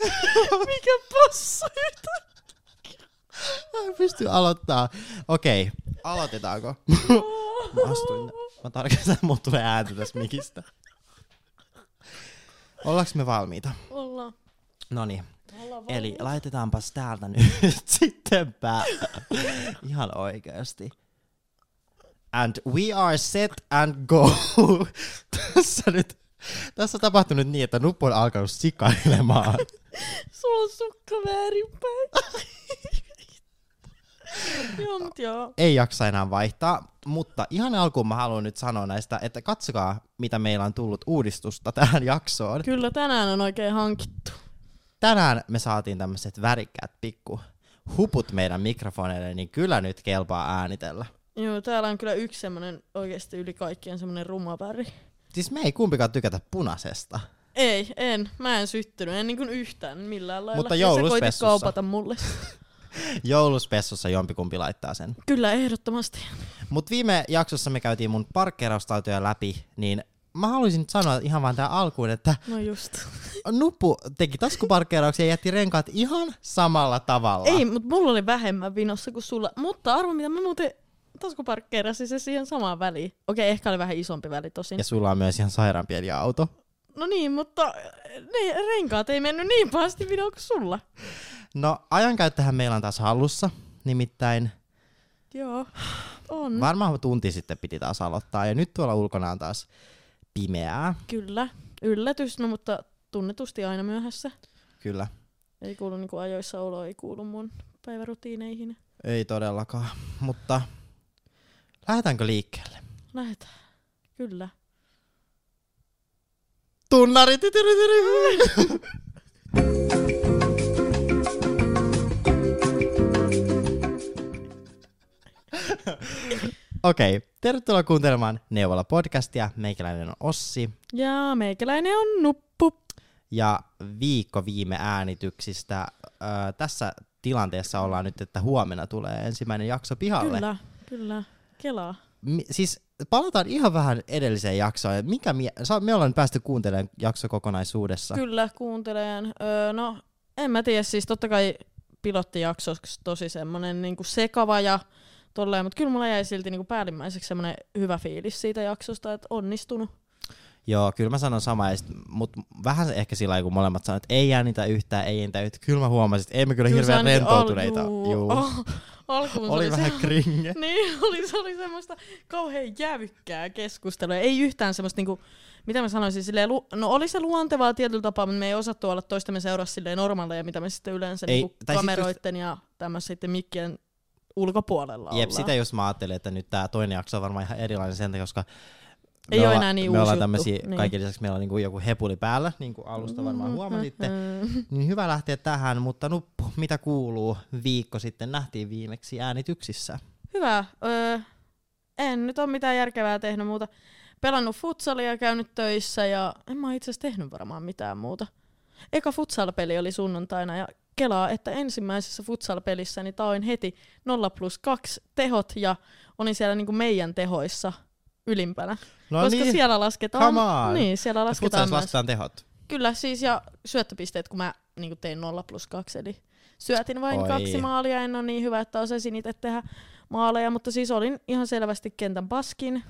Mikä passu Mä en pysty aloittaa. Okei, aloitetaanko? Mä astuin. Mä tarkistan, että mut tulee ääntä tästä mikistä. Ollaanko me valmiita? Ollaan. Noniin. Ollaan Eli laitetaanpas täältä nyt sitten pää. Ihan oikeasti. And we are set and go. tässä nyt, tässä on tapahtunut niin, että nuppu on alkanut sikailemaan. Sulla on sukka väärinpäin. joo, mut joo. Ei jaksa enää vaihtaa, mutta ihan alkuun mä haluan nyt sanoa näistä, että katsokaa, mitä meillä on tullut uudistusta tähän jaksoon. Kyllä tänään on oikein hankittu. Tänään me saatiin tämmöiset värikkäät pikku huput meidän mikrofoneille, niin kyllä nyt kelpaa äänitellä. Joo, täällä on kyllä yksi semmonen oikeasti yli kaikkien semmonen ruma väri. Siis me ei kumpikaan tykätä punaisesta. Ei, en. Mä en syttynyt. En niin yhtään millään lailla. Mutta Ja sä jouluspessussa. kaupata mulle. Jouluspessussa jompikumpi laittaa sen. Kyllä, ehdottomasti. Mutta viime jaksossa me käytiin mun parkkeeraustautoja läpi, niin mä haluaisin nyt sanoa ihan vaan tähän alkuun, että No just. Nuppu teki taskuparkkeerauksia ja jätti renkaat ihan samalla tavalla. Ei, mutta mulla oli vähemmän vinossa kuin sulla. Mutta arvo mitä mä muuten taskuparkkeerasin se siihen samaan väliin. Okei, ehkä oli vähän isompi väli tosin. Ja sulla on myös ihan sairaan pieni auto. No niin, mutta ne renkaat ei mennyt niin pahasti vinoon kuin sulla. No, ajankäyttöhän meillä on taas hallussa. Nimittäin Joo, on. varmaan tunti sitten piti taas aloittaa. Ja nyt tuolla ulkona on taas pimeää. Kyllä. Yllätys, no mutta tunnetusti aina myöhässä. Kyllä. Ei kuulu niinku ajoissa olo, ei kuulu mun päivärutiineihin. Ei todellakaan. Mutta lähdetäänkö liikkeelle? Lähetään. Kyllä. Tunnari! Okei, okay. tervetuloa kuuntelemaan Neuvola-podcastia. Meikäläinen on Ossi. Ja meikäläinen on nuppu. Ja viikko viime äänityksistä. Öö, tässä tilanteessa ollaan nyt, että huomenna tulee ensimmäinen jakso pihalle. Kyllä, kyllä. Kelaa. Mi- siis palataan ihan vähän edelliseen jaksoon. Ja Mikä mie- sa- me ollaan päästy kuuntelemaan jakso kokonaisuudessa. Kyllä, kuuntelen. Öö, no, en mä tiedä, siis totta kai pilottijakso tosi semmonen niinku sekava ja tolleen, mutta kyllä mulla jäi silti niinku päällimmäiseksi semmonen hyvä fiilis siitä jaksosta, että onnistunut. Joo, kyllä mä sanon sama, mutta vähän ehkä sillä lailla, kun molemmat sanoivat, että ei jännitä yhtään, ei jännitä yhtään. Kyllä mä huomasin, että ei me kyllä, Kyllä hirveän rentoutuneita. alkuun- Juu. Oh, alkuun se oli vähän se- kringe. Niin, oli, se oli semmoista kauhean jäykkää keskustelua. Ei yhtään semmoista niinku, mitä mä sanoisin, silleen, lu- no oli se luontevaa tietyllä tapaa, mutta me ei osattu olla toistemme seurassa silleen normaaleja, mitä me sitten yleensä Ei, niinku tai sit kameroitten ja tämmöisen sitten mikkien ulkopuolella Jep, ollaan. sitä just mä ajattelin, että nyt tää toinen jakso on varmaan ihan erilainen sen takia, koska me oo olla- enää niin me uusi ollaan juttu, tämmösiä, niin. kaiken lisäksi meillä on niinku joku hepuli päällä, niin kuin alusta varmaan huomasitte. Mm. Niin hyvä lähteä tähän, mutta nuppu, mitä kuuluu? Viikko sitten nähtiin viimeksi äänityksissä. Hyvä. Öö, en nyt ole mitään järkevää tehnyt muuta. Pelannut futsalia, käynyt töissä ja en mä itse asiassa tehnyt varmaan mitään muuta. Eka futsal-peli oli sunnuntaina ja kelaa, että ensimmäisessä futsal-pelissä niin taoin heti 0 plus 2 tehot ja olin siellä niinku meidän tehoissa ylimpänä. No koska niin, siellä lasketaan, niin, siellä lasketaan myös. lasketaan tehot. Kyllä siis ja syöttöpisteet, kun mä niin tein 0 plus 2, eli syötin vain Oi. kaksi maalia, en ole niin hyvä, että osasin itse tehdä maaleja, mutta siis olin ihan selvästi kentän paskin.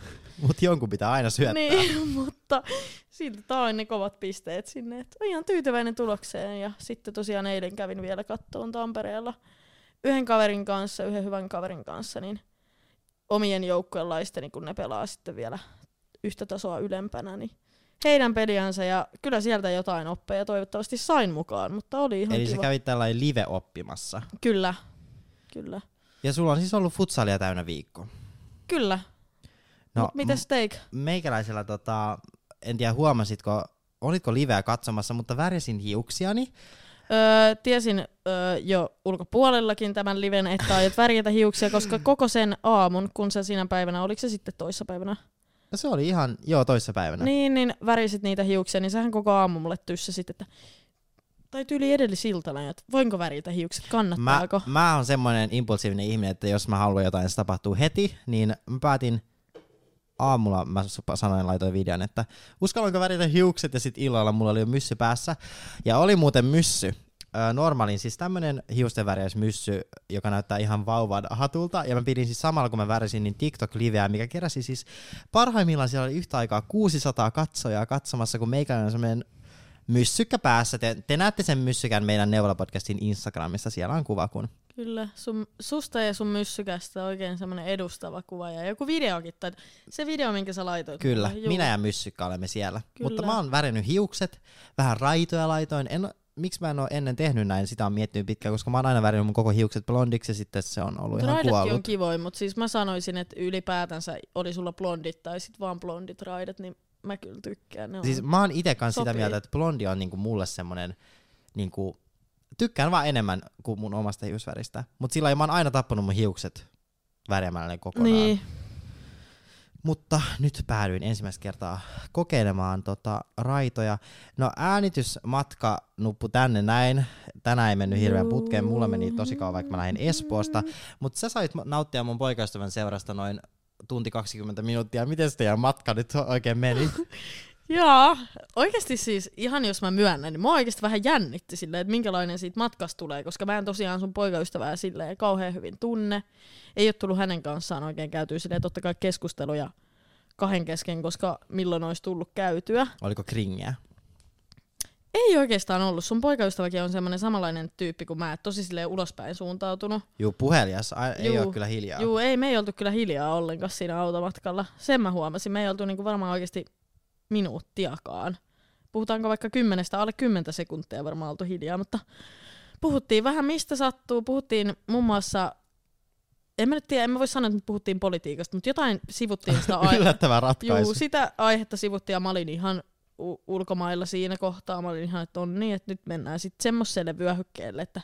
Mutta jonkun pitää aina syöttää. Niin, mutta silti taoin ne kovat pisteet sinne. Et olen ihan tyytyväinen tulokseen ja sitten tosiaan eilen kävin vielä kattoon Tampereella yhden kaverin kanssa, yhden hyvän kaverin kanssa, niin omien joukkueen laisteni, kun ne pelaa sitten vielä yhtä tasoa ylempänä, niin heidän peliänsä ja kyllä sieltä jotain oppeja toivottavasti sain mukaan, mutta oli ihan Eli sä kiva. kävit tällainen live oppimassa. Kyllä, kyllä, Ja sulla on siis ollut futsalia täynnä viikko. kyllä. No, Mut mites teik? meikäläisellä, tota, en tiedä huomasitko, olitko liveä katsomassa, mutta värjäsin hiuksiani. Öö, tiesin öö, jo ulkopuolellakin tämän liven, että aiot värjätä hiuksia, koska koko sen aamun, kun sä siinä päivänä, oliko se sitten toissapäivänä, No se oli ihan, joo, toissapäivänä. niin, niin värisit niitä hiuksia, niin sähän koko aamu mulle tyssäsit, että tai tyyli edellisiltana, että voinko värjätä hiukset, Mä, kannattaako? mä oon semmoinen impulsiivinen ihminen, että jos mä haluan jotain, se tapahtuu heti, niin mä päätin aamulla mä sanoin, laitoin videon, että uskallanko väritä hiukset ja sitten illalla mulla oli jo myssy päässä. Ja oli muuten myssy. Normaalin, siis tämmönen hiustenvärjäysmyssy, joka näyttää ihan vauvan hatulta. Ja mä pidin siis samalla, kun mä värisin, niin TikTok-liveä, mikä keräsi siis parhaimmillaan siellä oli yhtä aikaa 600 katsojaa katsomassa, kun meikäläinen on semmoinen myssykkä päässä. Te, te näette sen myssykän meidän Neuvola-podcastin Instagramissa, siellä on kuva, kun Kyllä, sun, susta ja sun myssykästä oikein semmoinen edustava kuva ja joku videokin. Tai se video, minkä sä laitoit. Kyllä, juu. minä ja Myssykkä olemme siellä. Kyllä. Mutta mä oon värinyt hiukset, vähän raitoja laitoin. En, miksi mä en ole ennen tehnyt näin, sitä on miettinyt pitkään, koska mä oon aina värinyt mun koko hiukset blondiksi ja sitten se on ollut Mut ihan kuollut. on kivoja, mutta siis mä sanoisin, että ylipäätänsä oli sulla blondit tai sit vaan blondit raidat, niin mä kyllä tykkään. Ne. Siis mä oon ite kanssa sitä mieltä, että blondi on niinku mulle semmonen, niinku, tykkään vaan enemmän kuin mun omasta hiusväristä. Mutta sillä lailla mä oon aina tappanut mun hiukset värjäämällä ne kokonaan. niin, Mutta nyt päädyin ensimmäistä kertaa kokeilemaan tota raitoja. No äänitysmatka nuppu tänne näin. Tänään ei mennyt hirveän putkeen. Mulla meni tosi kauan, vaikka mä lähdin Espoosta. Mutta sä sait nauttia mun poikaystävän seurasta noin tunti 20 minuuttia. Miten se teidän matka nyt oikein meni? Joo, oikeasti siis ihan jos mä myönnän, niin mua oikeasti vähän jännitti silleen, että minkälainen siitä matkasta tulee, koska mä en tosiaan sun poikaystävää silleen kauhean hyvin tunne. Ei ole tullut hänen kanssaan oikein käytyä silleen totta kai keskusteluja kahden kesken, koska milloin olisi tullut käytyä. Oliko kringiä? Ei oikeastaan ollut. Sun poikaystäväkin on semmoinen samanlainen tyyppi kuin mä, että tosi silleen ulospäin suuntautunut. Juu, puhelias. Ai, ei Juu. ole kyllä hiljaa. Juu, ei me ei oltu kyllä hiljaa ollenkaan siinä automatkalla. Sen mä huomasin. Me ei oltu niinku varmaan oikeasti minuuttiakaan. Puhutaanko vaikka kymmenestä, alle kymmentä sekuntia varmaan oltu hiljaa, mutta puhuttiin vähän mistä sattuu. Puhuttiin muun muassa, en mä nyt tiedä, en mä voi sanoa, että me puhuttiin politiikasta, mutta jotain sivuttiin sitä aihetta. Yllättävä ratkaisu. Juu, sitä aihetta sivuttiin ja mä olin ihan u- ulkomailla siinä kohtaa. Mä olin ihan, että on niin, että nyt mennään sitten semmoiselle vyöhykkeelle, että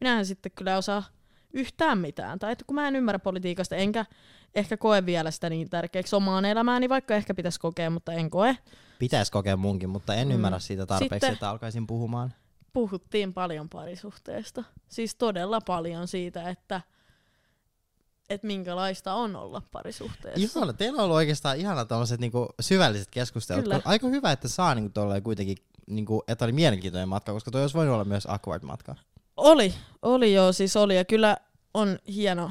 minähän sitten kyllä osaa yhtään mitään. Tai että kun mä en ymmärrä politiikasta, enkä ehkä koe vielä sitä niin tärkeäksi omaan elämääni, vaikka ehkä pitäisi kokea, mutta en koe. Pitäisi kokea munkin, mutta en Mm. ymmärrä siitä tarpeeksi, Sitten- että alkaisin puhumaan. Puhuttiin paljon parisuhteesta. Siis todella paljon siitä, että, että minkälaista on olla parisuhteessa. Ihana, teillä on ollut oikeastaan ihana tämmöiset niinku syvälliset keskustelut. Kyllä. Aika hyvä, että saa niinku tolleen kuitenkin, niinku, että oli mielenkiintoinen matka, koska toi olisi voinut olla myös awkward matka. Oli, oli joo, siis oli. Ja kyllä on hieno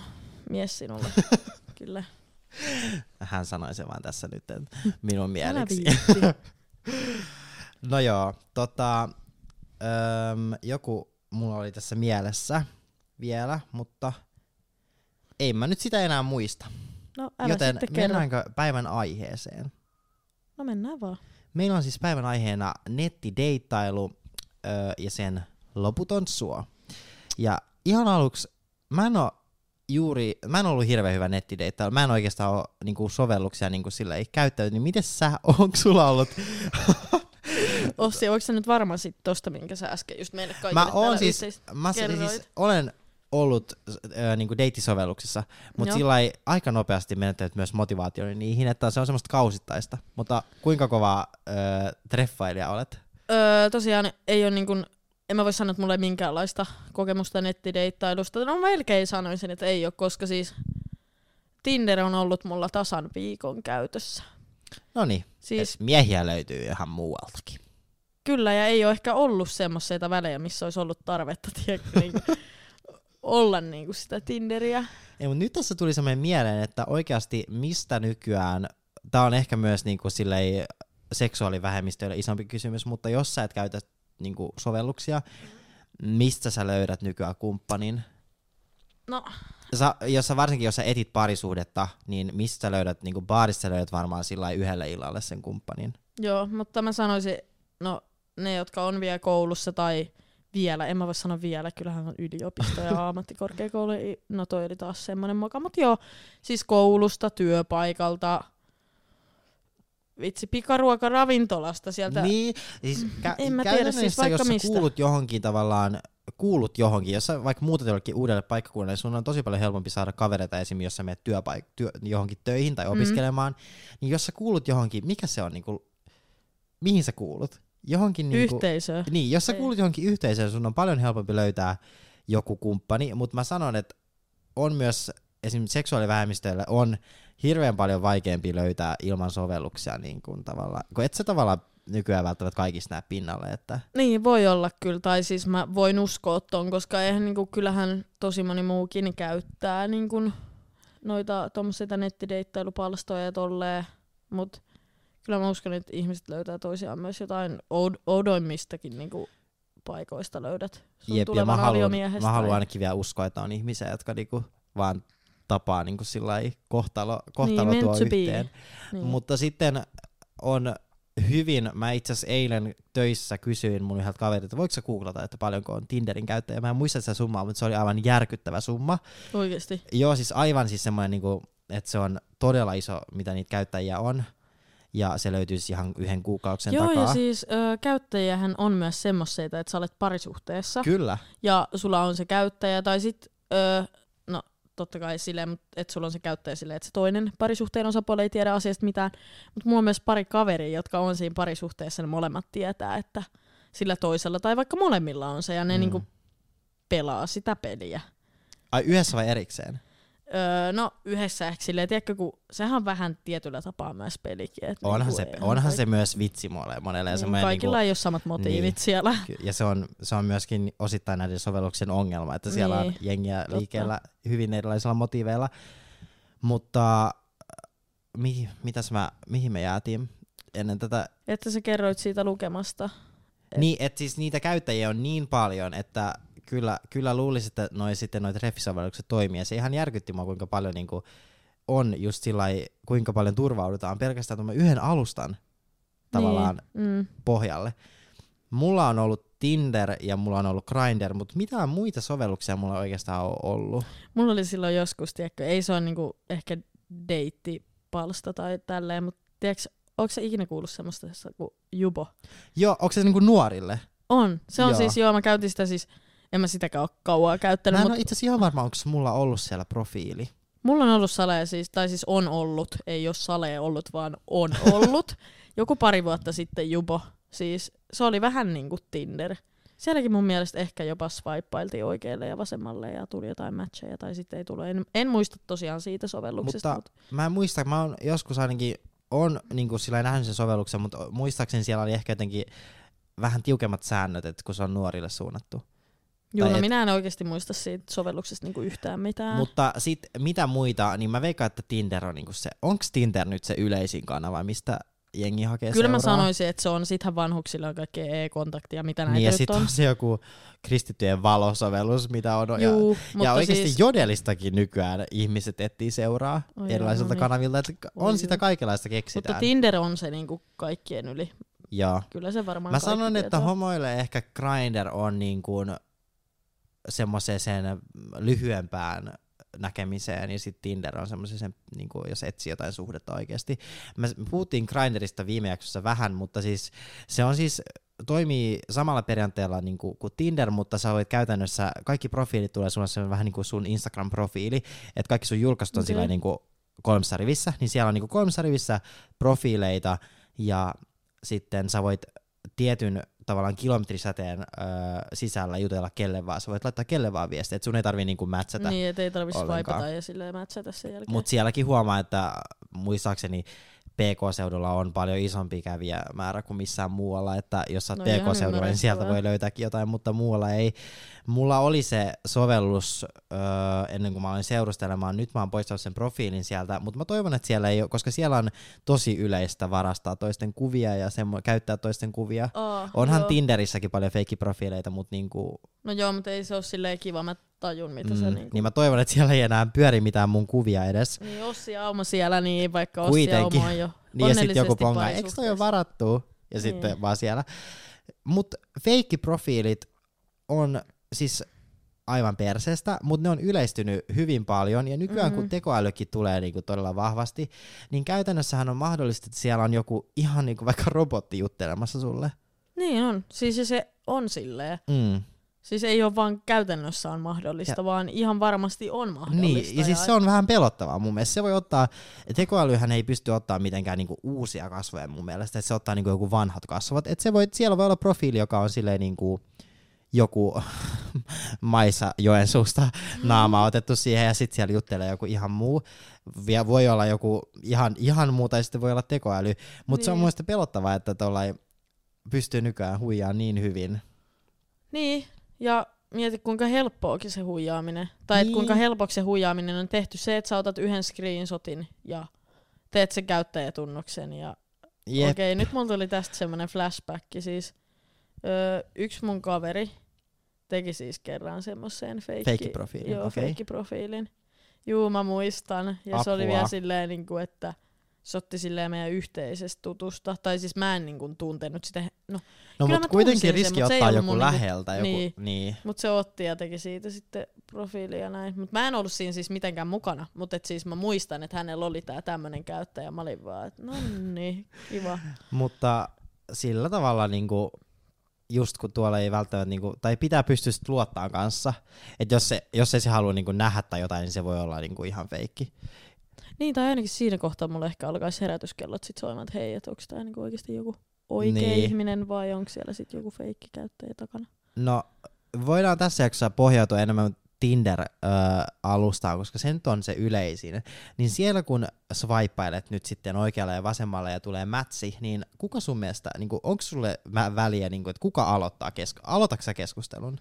mies sinulla. kyllä. Hän sanoi se vaan tässä nyt että minun mieleksi. No joo, tota, öm, joku mulla oli tässä mielessä vielä, mutta ei mä nyt sitä enää muista. No älä Joten sitten kerro. mennäänkö päivän aiheeseen? No mennään vaan. Meillä on siis päivän aiheena nettideittailu öö, ja sen loputon suo. Ja ihan aluksi, mä en oo juuri, mä en ollut hirveän hyvä nettideittailu. Mä en oikeastaan ole niinku, sovelluksia niinku, sillä ei käyttänyt. Niin miten sä, onko sulla ollut? Ossi, oliko sä nyt varma sit tosta, minkä sä äsken just meille kaikille mä oon siis, mä siis olen ollut äh, niinku deittisovelluksissa, mutta sillä ei aika nopeasti menettänyt myös motivaationi niihin, että se on semmoista kausittaista. Mutta kuinka kova äh, treffailija olet? Öö, tosiaan ei ole niin en mä voi sanoa, että mulla ei minkäänlaista kokemusta nettideittailusta. No melkein sanoisin, että ei ole, koska siis Tinder on ollut mulla tasan viikon käytössä. No niin, Siis miehiä löytyy ihan muualtakin. kyllä, ja ei ole ehkä ollut semmoisia välejä, missä olisi ollut tarvetta tiedätkö, niin olla niin kuin sitä Tinderiä. Ei, mutta nyt tässä tuli semmoinen mieleen, että oikeasti mistä nykyään, tämä on ehkä myös niinku silleen seksuaalivähemmistöille isompi kysymys, mutta jos sä et käytä niinku sovelluksia, mistä sä löydät nykyään kumppanin? No, Sä, jos sä, varsinkin jos sä etit parisuhdetta, niin mistä sä löydät, niinku baarissa löydät varmaan sillä lailla yhdelle illalle sen kumppanin. joo, mutta mä sanoisin, no ne, jotka on vielä koulussa tai vielä, en mä voi sanoa vielä, kyllähän on yliopisto ja ammattikorkeakoulu, no toi oli taas semmoinen moka, mutta joo, siis koulusta, työpaikalta, vitsi, pikaruoka ravintolasta sieltä. Niin, siis kä- En mä tiedä, siis vaikka jos mistä. kuulut johonkin tavallaan, kuulut johonkin, jos sä vaikka muutat jollekin uudelle paikkakunnalle, niin sun on tosi paljon helpompi saada kavereita esimerkiksi, jos sä menet työpaik- työ- johonkin töihin tai Mm. opiskelemaan, niin jos sä kuulut johonkin, mikä se on niinku, mihin sä kuulut? Johonkin niinku, Yhteisöä. Niin, jos sä Ei. kuulut johonkin yhteisöön, sun on paljon helpompi löytää joku kumppani, mutta mä sanon, että on myös esimerkiksi seksuaalivähemmistöille on hirveän paljon vaikeampi löytää ilman sovelluksia niin kuin tavallaan, kun et sä tavallaan nykyään välttämättä kaikista näe pinnalle, että Niin, voi olla kyllä, tai siis mä voin uskoa ton, koska eihän niinku, kyllähän tosi moni muukin käyttää niinku, noita tommosia nettideittailupalstoja ja tolleen, mut kyllä mä uskon, että ihmiset löytää toisiaan myös jotain oud- oudoimmistakin niinku, paikoista löydät sun jep, ja mä haluan, mä haluan ainakin vielä uskoa, että on ihmisiä, jotka niinku vaan tapaa niinku sillä lailla kohtalo, kohtalo meant tuo yhteen. Niin. Mutta sitten on hyvin, mä itse asiassa eilen töissä kysyin mun yhdeltä kaverilta, että voiko sä googlata, että paljonko on Tinderin käyttäjä. Mä en muista sitä summaa, mutta se oli aivan järkyttävä summa. Oikeesti. Joo, siis aivan siis semmoinen, niinku, että se on todella iso, mitä niitä käyttäjiä on. Ja se löytyy siis ihan yhden kuukauksen Joo, takaa. ja siis ö, käyttäjiähän on myös semmoisia, että sä olet parisuhteessa. Kyllä. ja sulla on se käyttäjä, tai sit, no totta kai silleen, että sulla on se käyttäjä silleen, että se toinen parisuhteen osapuoli ei tiedä asiasta mitään, mutta mulla on myös pari kaveria, jotka on siinä parisuhteessa, ne molemmat tietää, että sillä toisella tai vaikka molemmilla on se, ja ne mm. niinku pelaa sitä peliä. Ai yhdessä vai erikseen? Öö, no yhdessä ehkä silleen, tiedätkö, kun sehän on vähän tietyllä tapaa myös pelikin. Et Onhan, niinku se, onhan kaikki- se myös vitsi monelle. niin, semmoinen kaikilla niinku, ei ole samat motiivit niin. siellä. Ja se on, se on myöskin osittain näiden sovelluksien ongelma, että siellä Niin, on jengiä totta. liikkeellä hyvin erilaisilla motiiveilla. Mutta äh, mi, mitäs mä, mihin me jäätiin ennen tätä? Että sä kerroit siitä lukemasta. Et- Niin, että siis niitä käyttäjiä on niin paljon, että kyllä, kyllä luulisin, että noi, sitten noita refisovellukset toimii. Ja se ihan järkytti mua, kuinka paljon niinku on just sillä kuinka paljon turvaudutaan pelkästään tuon yhden alustan tavallaan Niin, mm. pohjalle. Mulla on ollut Tinder ja mulla on ollut Grindr, mutta mitään muita sovelluksia mulla oikeastaan ole ollut. Mulla oli silloin joskus, tiedätkö, ei se ole niinku ehkä deittipalsta tai tälleen, mutta tiedätkö, onko se ikinä kuullut semmoista kuin Jubo? Joo, onko se niinku nuorille? On. Se on Joo. siis, joo, mä käytin sitä siis, en mä sitäkään ole kauaa käyttänyt, Mä en mutta ole itse asiassa ihan varma, onko mulla ollut siellä profiili. mulla on ollut sale siis, tai siis on ollut, ei ole sale ollut, vaan on ollut. Joku pari vuotta sitten Jubo. Siis se oli vähän niin kuin Tinder. Sielläkin mun mielestä ehkä jopa swipeailtiin oikealle ja vasemmalle ja tuli jotain matcheja tai sitten ei tullut. En, en muista tosiaan siitä sovelluksesta. Mutta mä en muista, mä oon joskus ainakin on niinku sillä nähnyt sen sovelluksen, mutta muistaakseni siellä oli ehkä jotenkin vähän tiukemmat säännöt, että kun se on nuorille suunnattu. Joo, no et- minä en oikeasti muista siitä sovelluksesta niinku yhtään mitään. Mutta sit mitä muita, niin mä veikkaan, että Tinder on niinku se, onks Tinder nyt se yleisin kanava, mistä jengi hakee Kyllä mä seuraa? sanoisin, että se on sittenhän vanhuksilla on kaikkea e-kontaktia, mitä näitä Niin ja nyt sitten on. on se joku kristittyjen valosovellus, mitä on. Ja, Juu, ja mutta oikeasti siis, Jodelistakin nykyään ihmiset etsii seuraa Oi erilaisilta joo, niin. kanavilta, että on Oi sitä kaikenlaista mutta keksitään. Tinder on se niinku kaikkien yli. Joo. Kyllä se varmaan Mä sanon, että tietää. homoille ehkä Grindr on niin kuin semmoiseen sen lyhyempään näkemiseen ja sitten Tinder on semmoisen, sen, niin kuin, jos etsii jotain suhdetta oikeasti. Me me puhuttiin Grindrista viime jaksossa vähän, mutta siis se on siis toimii samalla periaatteella niin kuin, kuin Tinder, mutta sä voit käytännössä, kaikki profiilit tulee sulle vähän niin kuin sun Instagram-profiili, että kaikki sun julkaistut on okay. niin kuin kolmessa rivissä, niin siellä on niin kuin kolmessa rivissä profiileita ja sitten sä voit tietyn tavallaan kilometrisäteen öö, sisällä jutella kelle vaan. Sä voit laittaa kelle vaan viestiä, että sun ei tarvii niinku matchata. Niin, ettei tarvitse ollenkaan. swipata ja silleen matchata sen jälkeen. Mutta sielläkin huomaa, että muistaakseni PK-seudulla on paljon isompi kävijämäärä kuin missään muualla, että jos sä No PK-seudulla, niin sieltä voi löytääkin jotain, mutta muualla ei. Mulla oli se sovellus öö, ennen kuin mä aloin seurustelemaan, nyt mä oon poistanut sen profiilin sieltä, mutta mä toivon, että siellä ei ole, koska siellä on tosi yleistä varastaa toisten kuvia ja semmo- käyttää toisten kuvia. Aa, Onhan joo. Tinderissäkin paljon feikkiprofiileita, mutta niinku, No joo, mutta ei se ole silleen kiva, mä tajun mitä mm, se niinku... niin mä toivon, että siellä ei enää pyöri mitään mun kuvia edes. Niin Ossi Auma siellä, niin vaikka Ossi Kuitenkin. Auma on jo Niin ja sitten joku pongaa, eikö toi ole varattu? Ja sitten Niin. vaan siellä. Mutta feikkiprofiilit on siis aivan perseestä, mutta ne on yleistynyt hyvin paljon, ja nykyään mm-hmm. kun Mhm. tekoälykin tulee niinku todella vahvasti, niin käytännössähän on mahdollista, että siellä on joku ihan niinku vaikka robotti juttelemassa sulle. Niin on. Siis se on silleen. Mm. Siis ei ole vaan käytännössä on mahdollista, Ja- vaan ihan varmasti on mahdollista. Niin, ja siis se on vähän pelottavaa mun mielestä. Se voi ottaa, tekoälyhän ei pysty ottaa mitenkään niinku uusia kasvoja mun mielestä, että se ottaa niinku joku vanhat kasvot. Et se voi, siellä voi olla profiili, joka on silleen niinku joku Maissa Joensuusta naamaa otettu siihen ja sitten siellä juttelee joku ihan muu. Ja voi olla joku ihan, ihan muu tai sitten voi olla tekoäly. Mutta niin. se on Niin. muista pelottavaa, että tuolla pystyy nykyään huijaa niin hyvin. Niin, ja mieti kuinka helppoakin se huijaaminen. Tai niin. Kuinka helpoksi se huijaaminen on tehty. Se, että sä otat yhden screenshotin ja teet sen käyttäjätunnuksen. Ja Jep. okei, nyt mulla tuli tästä semmonen flashback. Siis öö, yksi mun kaveri teki siis kerran semmoisen feikki, Feikkiprofiilin, joo, okei. feikkiprofiilin. Juu, mä muistan. Ja se oli Apua. vielä silleen, niin kuin, että se otti silleen meidän yhteisestä tutusta. Tai siis mä en niin kuin, tuntenut sitä. No, No mutta kuitenkin sen, riski mut se ei ottaa joku niinku- läheltä. Joku, niin. niin. Mutta se otti ja teki siitä sitten profiilia näin. Mutta mä en ollut siinä siis mitenkään mukana. Mutta siis mä muistan, että hänellä oli tää tämmönen käyttäjä. Mä olin vaan, että no niin, kiva. Mutta sillä tavalla niinku, just kun tuolla ei välttämättä, niinku, tai pitää pystyä sit luottaa kanssa. Että jos, se, jos ei se halua niinku nähdä tai jotain, niin se voi olla niinku ihan feikki. Niin, tai ainakin siinä kohtaa mulla ehkä alkaisi herätyskellot sit soimaan, että hei, että onko tää niinku oikeasti joku oikea Niin. ihminen vai onko siellä sitten joku feikki käyttäjä takana. No, voidaan tässä jaksossa pohjautua enemmän Tinder-alustaan, koska se nyt on se yleisin. Niin siellä kun swipeilet nyt sitten oikealle ja vasemmalle ja tulee matchi, niin kuka sun mielestä, niin onko sulle vä- väliä, niin kuin, että kuka aloittaa keskustelun? Aloitatko keskustelun?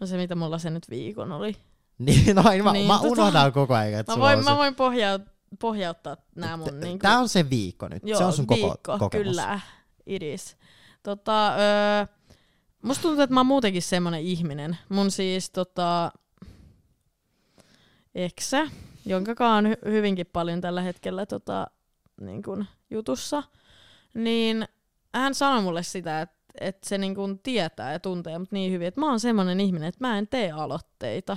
No se, mitä mulla se nyt viikon oli. Niin, no mä, niin, mä tota- unohdan koko ajan, että Mä voin, mä voin pohjaut, pohjauttaa nämä mun... Niinku, Tää on se viikko nyt, Joo, se on sun viikko, koko kokemus. kyllä, it is. Tota, öö, musta tuntuu, että mä oon muutenkin semmonen ihminen. Mun siis tota, eksä, jonka on hy- hyvinkin paljon tällä hetkellä tota, niin kun, jutussa, niin hän sanoi mulle sitä, että että se niin kun tietää ja tuntee mut niin hyvin, että mä oon semmonen ihminen, että mä en tee aloitteita.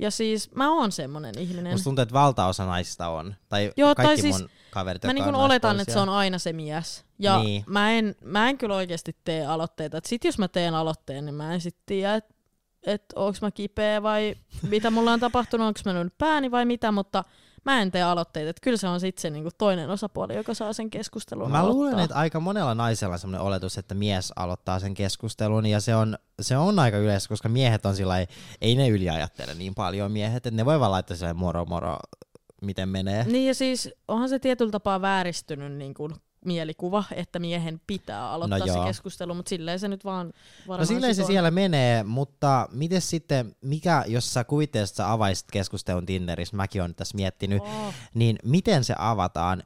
Ja siis mä oon semmonen ihminen. Musta tuntuu, että valtaosa naisista on. Tai Joo, tai kaikki siis mun kaverit, Mä niin oletan, että se on aina se mies. Ja Niin. mä, en, mä en kyllä oikeasti tee aloitteita. Et sit jos mä teen aloitteen, niin mä en sit tiedä, että et onks mä kipeä vai mitä mulla on tapahtunut, onko mä nyt pääni vai mitä, mutta mä en tee aloitteita. Et kyllä se on sitten se niinku toinen osapuoli, joka saa sen keskustelun Mä aloittaa. luulen, että aika monella naisella on sellainen oletus, että mies aloittaa sen keskustelun, ja se on, se on aika yleistä, koska miehet on sillä ei ne yliajattele niin paljon miehet, että ne voi vaan laittaa sellainen moro moro, miten menee. Niin ja siis onhan se tietyllä tapaa vääristynyt niin kuin mielikuva, että miehen pitää aloittaa No no se joo. keskustelu, mutta silleen se nyt vaan varmaan No silleen se on. siellä menee, mutta miten sitten, mikä, jos sä kuvittelet, että sä avaisit keskustelun Tinderissä, mäkin olen tässä miettinyt, Oh. niin miten se avataan?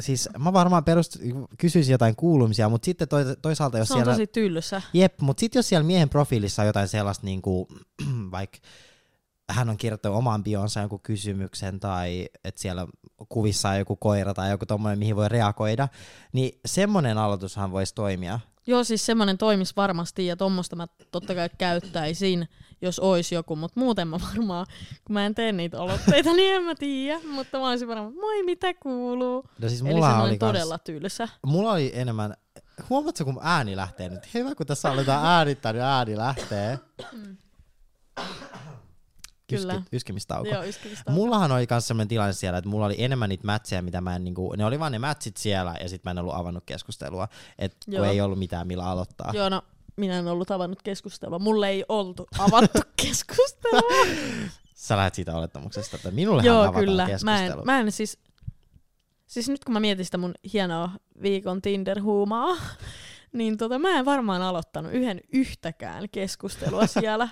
Siis mä varmaan perust, kysyisin jotain kuulumisia, mutta sitten toi, toisaalta jos Se on siellä... tosi tylsä. Jep, mutta sitten jos siellä miehen profiilissa on jotain sellaista, niin kuin, vaikka hän on kirjoittanut omaan bionsa jonkun kysymyksen tai että siellä kuvissa on joku koira tai joku tommonen, mihin voi reagoida, niin semmonen aloitushan voisi toimia. Joo, siis semmoinen toimisi varmasti ja tuommoista mä totta kai käyttäisin, jos olisi joku, mutta muuten mä varmaan, kun mä en tee niitä aloitteita, niin en mä tiedä, mutta mä olisin varmaan, moi mitä kuuluu. No siis Eli mulla semmoinen oli, kans, todella tylsä. mulla oli enemmän, huomaatko kun ääni lähtee nyt? Hyvä kun tässä aletaan äänittää, niin ääni lähtee. Kyllä. Yski, yskimistauko. Joo, yskivistä. Mullahan oli myös sellainen tilanne siellä, että mulla oli enemmän niitä matcheja, mitä mä en niinku, ne oli vaan ne matchit siellä ja sit mä en ollut avannut keskustelua, kun Joo. ei ollut mitään millä aloittaa. Joo, no minä en ollut avannut keskustelua. Mulle ei oltu avattu keskustelua. Sä lähdet siitä olettamuksesta, että minullehan Joo, kyllä. Mä en, mä en siis... Siis nyt kun mä mietin sitä mun hienoa viikon Tinder-huumaa, niin tota, mä en varmaan aloittanut yhden yhtäkään keskustelua siellä.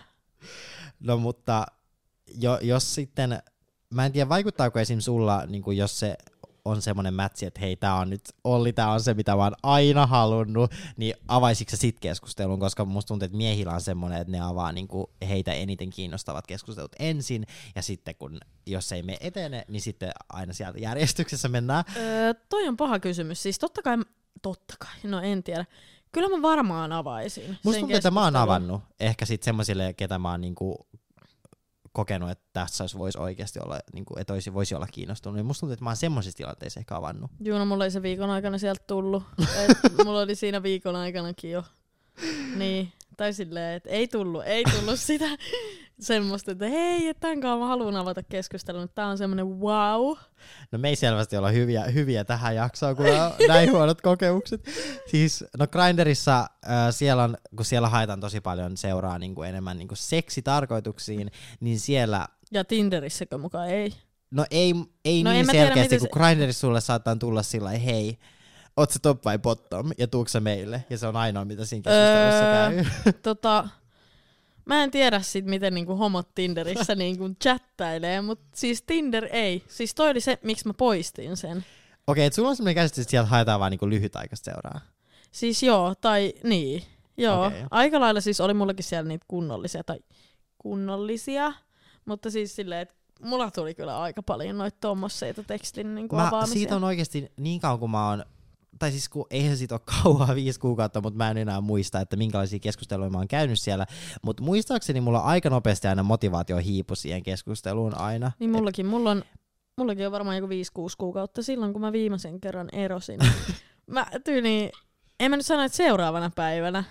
No mutta jo, jos sitten, mä en tiedä vaikuttaako esim. sulla, niin kuin jos se on semmoinen mätsi, että hei, tää on nyt Olli, tää on se, mitä mä oon aina halunnut, niin avaisitko sä sit keskustelun, koska musta tuntuu, että miehillä on semmoinen, että ne avaa niin kuin heitä eniten kiinnostavat keskustelut ensin, ja sitten kun, jos ei me etene, niin sitten aina sieltä järjestyksessä mennään. öö, toi on paha kysymys. Siis totta kai, totta kai, no en tiedä. Kyllä mä varmaan avaisin Musta tuntuu, että mä oon avannut ehkä sit semmoisille, ketä mä oon niinku kokenut, että tässä voisi oikeasti olla, niinku, että olisi, voisi olla kiinnostunut. Niin musta tuntuu, että mä oon semmoisissa tilanteissa ehkä avannut. Juu, no mulla ei se viikon aikana sieltä tullut. Et mulla oli siinä viikon aikanakin jo. Niin, tai silleen, että ei tullut, ei tullut sitä. Semmoista, että hei, että tämän kanssa mä haluan avata keskustelun. Tää on semmoinen wow. No me ei selvästi olla hyviä, hyviä tähän jaksoon, kun on näin huonot kokemukset. Siis, no Grinderissa äh, siellä on, kun siellä haetaan tosi paljon seuraa niin kuin enemmän niin kuin seksitarkoituksiin, niin siellä Ja Tinderissäkö mukaan ei? No ei, ei No niin tiedä, selkeästi, miten kun Grinderissa sulle saattaa tulla sillä hei, oot sä top vai bottom, ja tuuks sä meille? Ja se on ainoa, mitä siinä keskustelussa Öö, käy. tota, mä en tiedä sit, miten niinku homot Tinderissä niinku chattailee, mutta siis Tinder ei. Siis toi oli se, miksi mä poistin sen. Okei, että sulla on sellainen käsitys, että sieltä haetaan vaan niinku lyhytaikaista seuraa. Siis joo, tai niin. Joo, Okei. aika lailla siis oli mullakin siellä niitä kunnollisia, tai kunnollisia, mutta siis silleen, että mulla tuli kyllä aika paljon noita tommoseita tekstin niin Mä, avaamisia. siitä on oikeasti niin kauan kuin mä oon, tai siis kun eihän siitä ole kauaa viisi kuukautta, mutta mä en enää muista, että minkälaisia keskusteluja mä oon käynyt siellä. Mutta muistaakseni mulla aika nopeasti aina motivaatio hiipui siihen keskusteluun aina. Niin mullakin, mulla on, mullakin on varmaan joku 5-6 kuukautta silloin, kun mä viimeisen kerran erosin. mä tyyliin, en mä nyt sano, että seuraavana päivänä.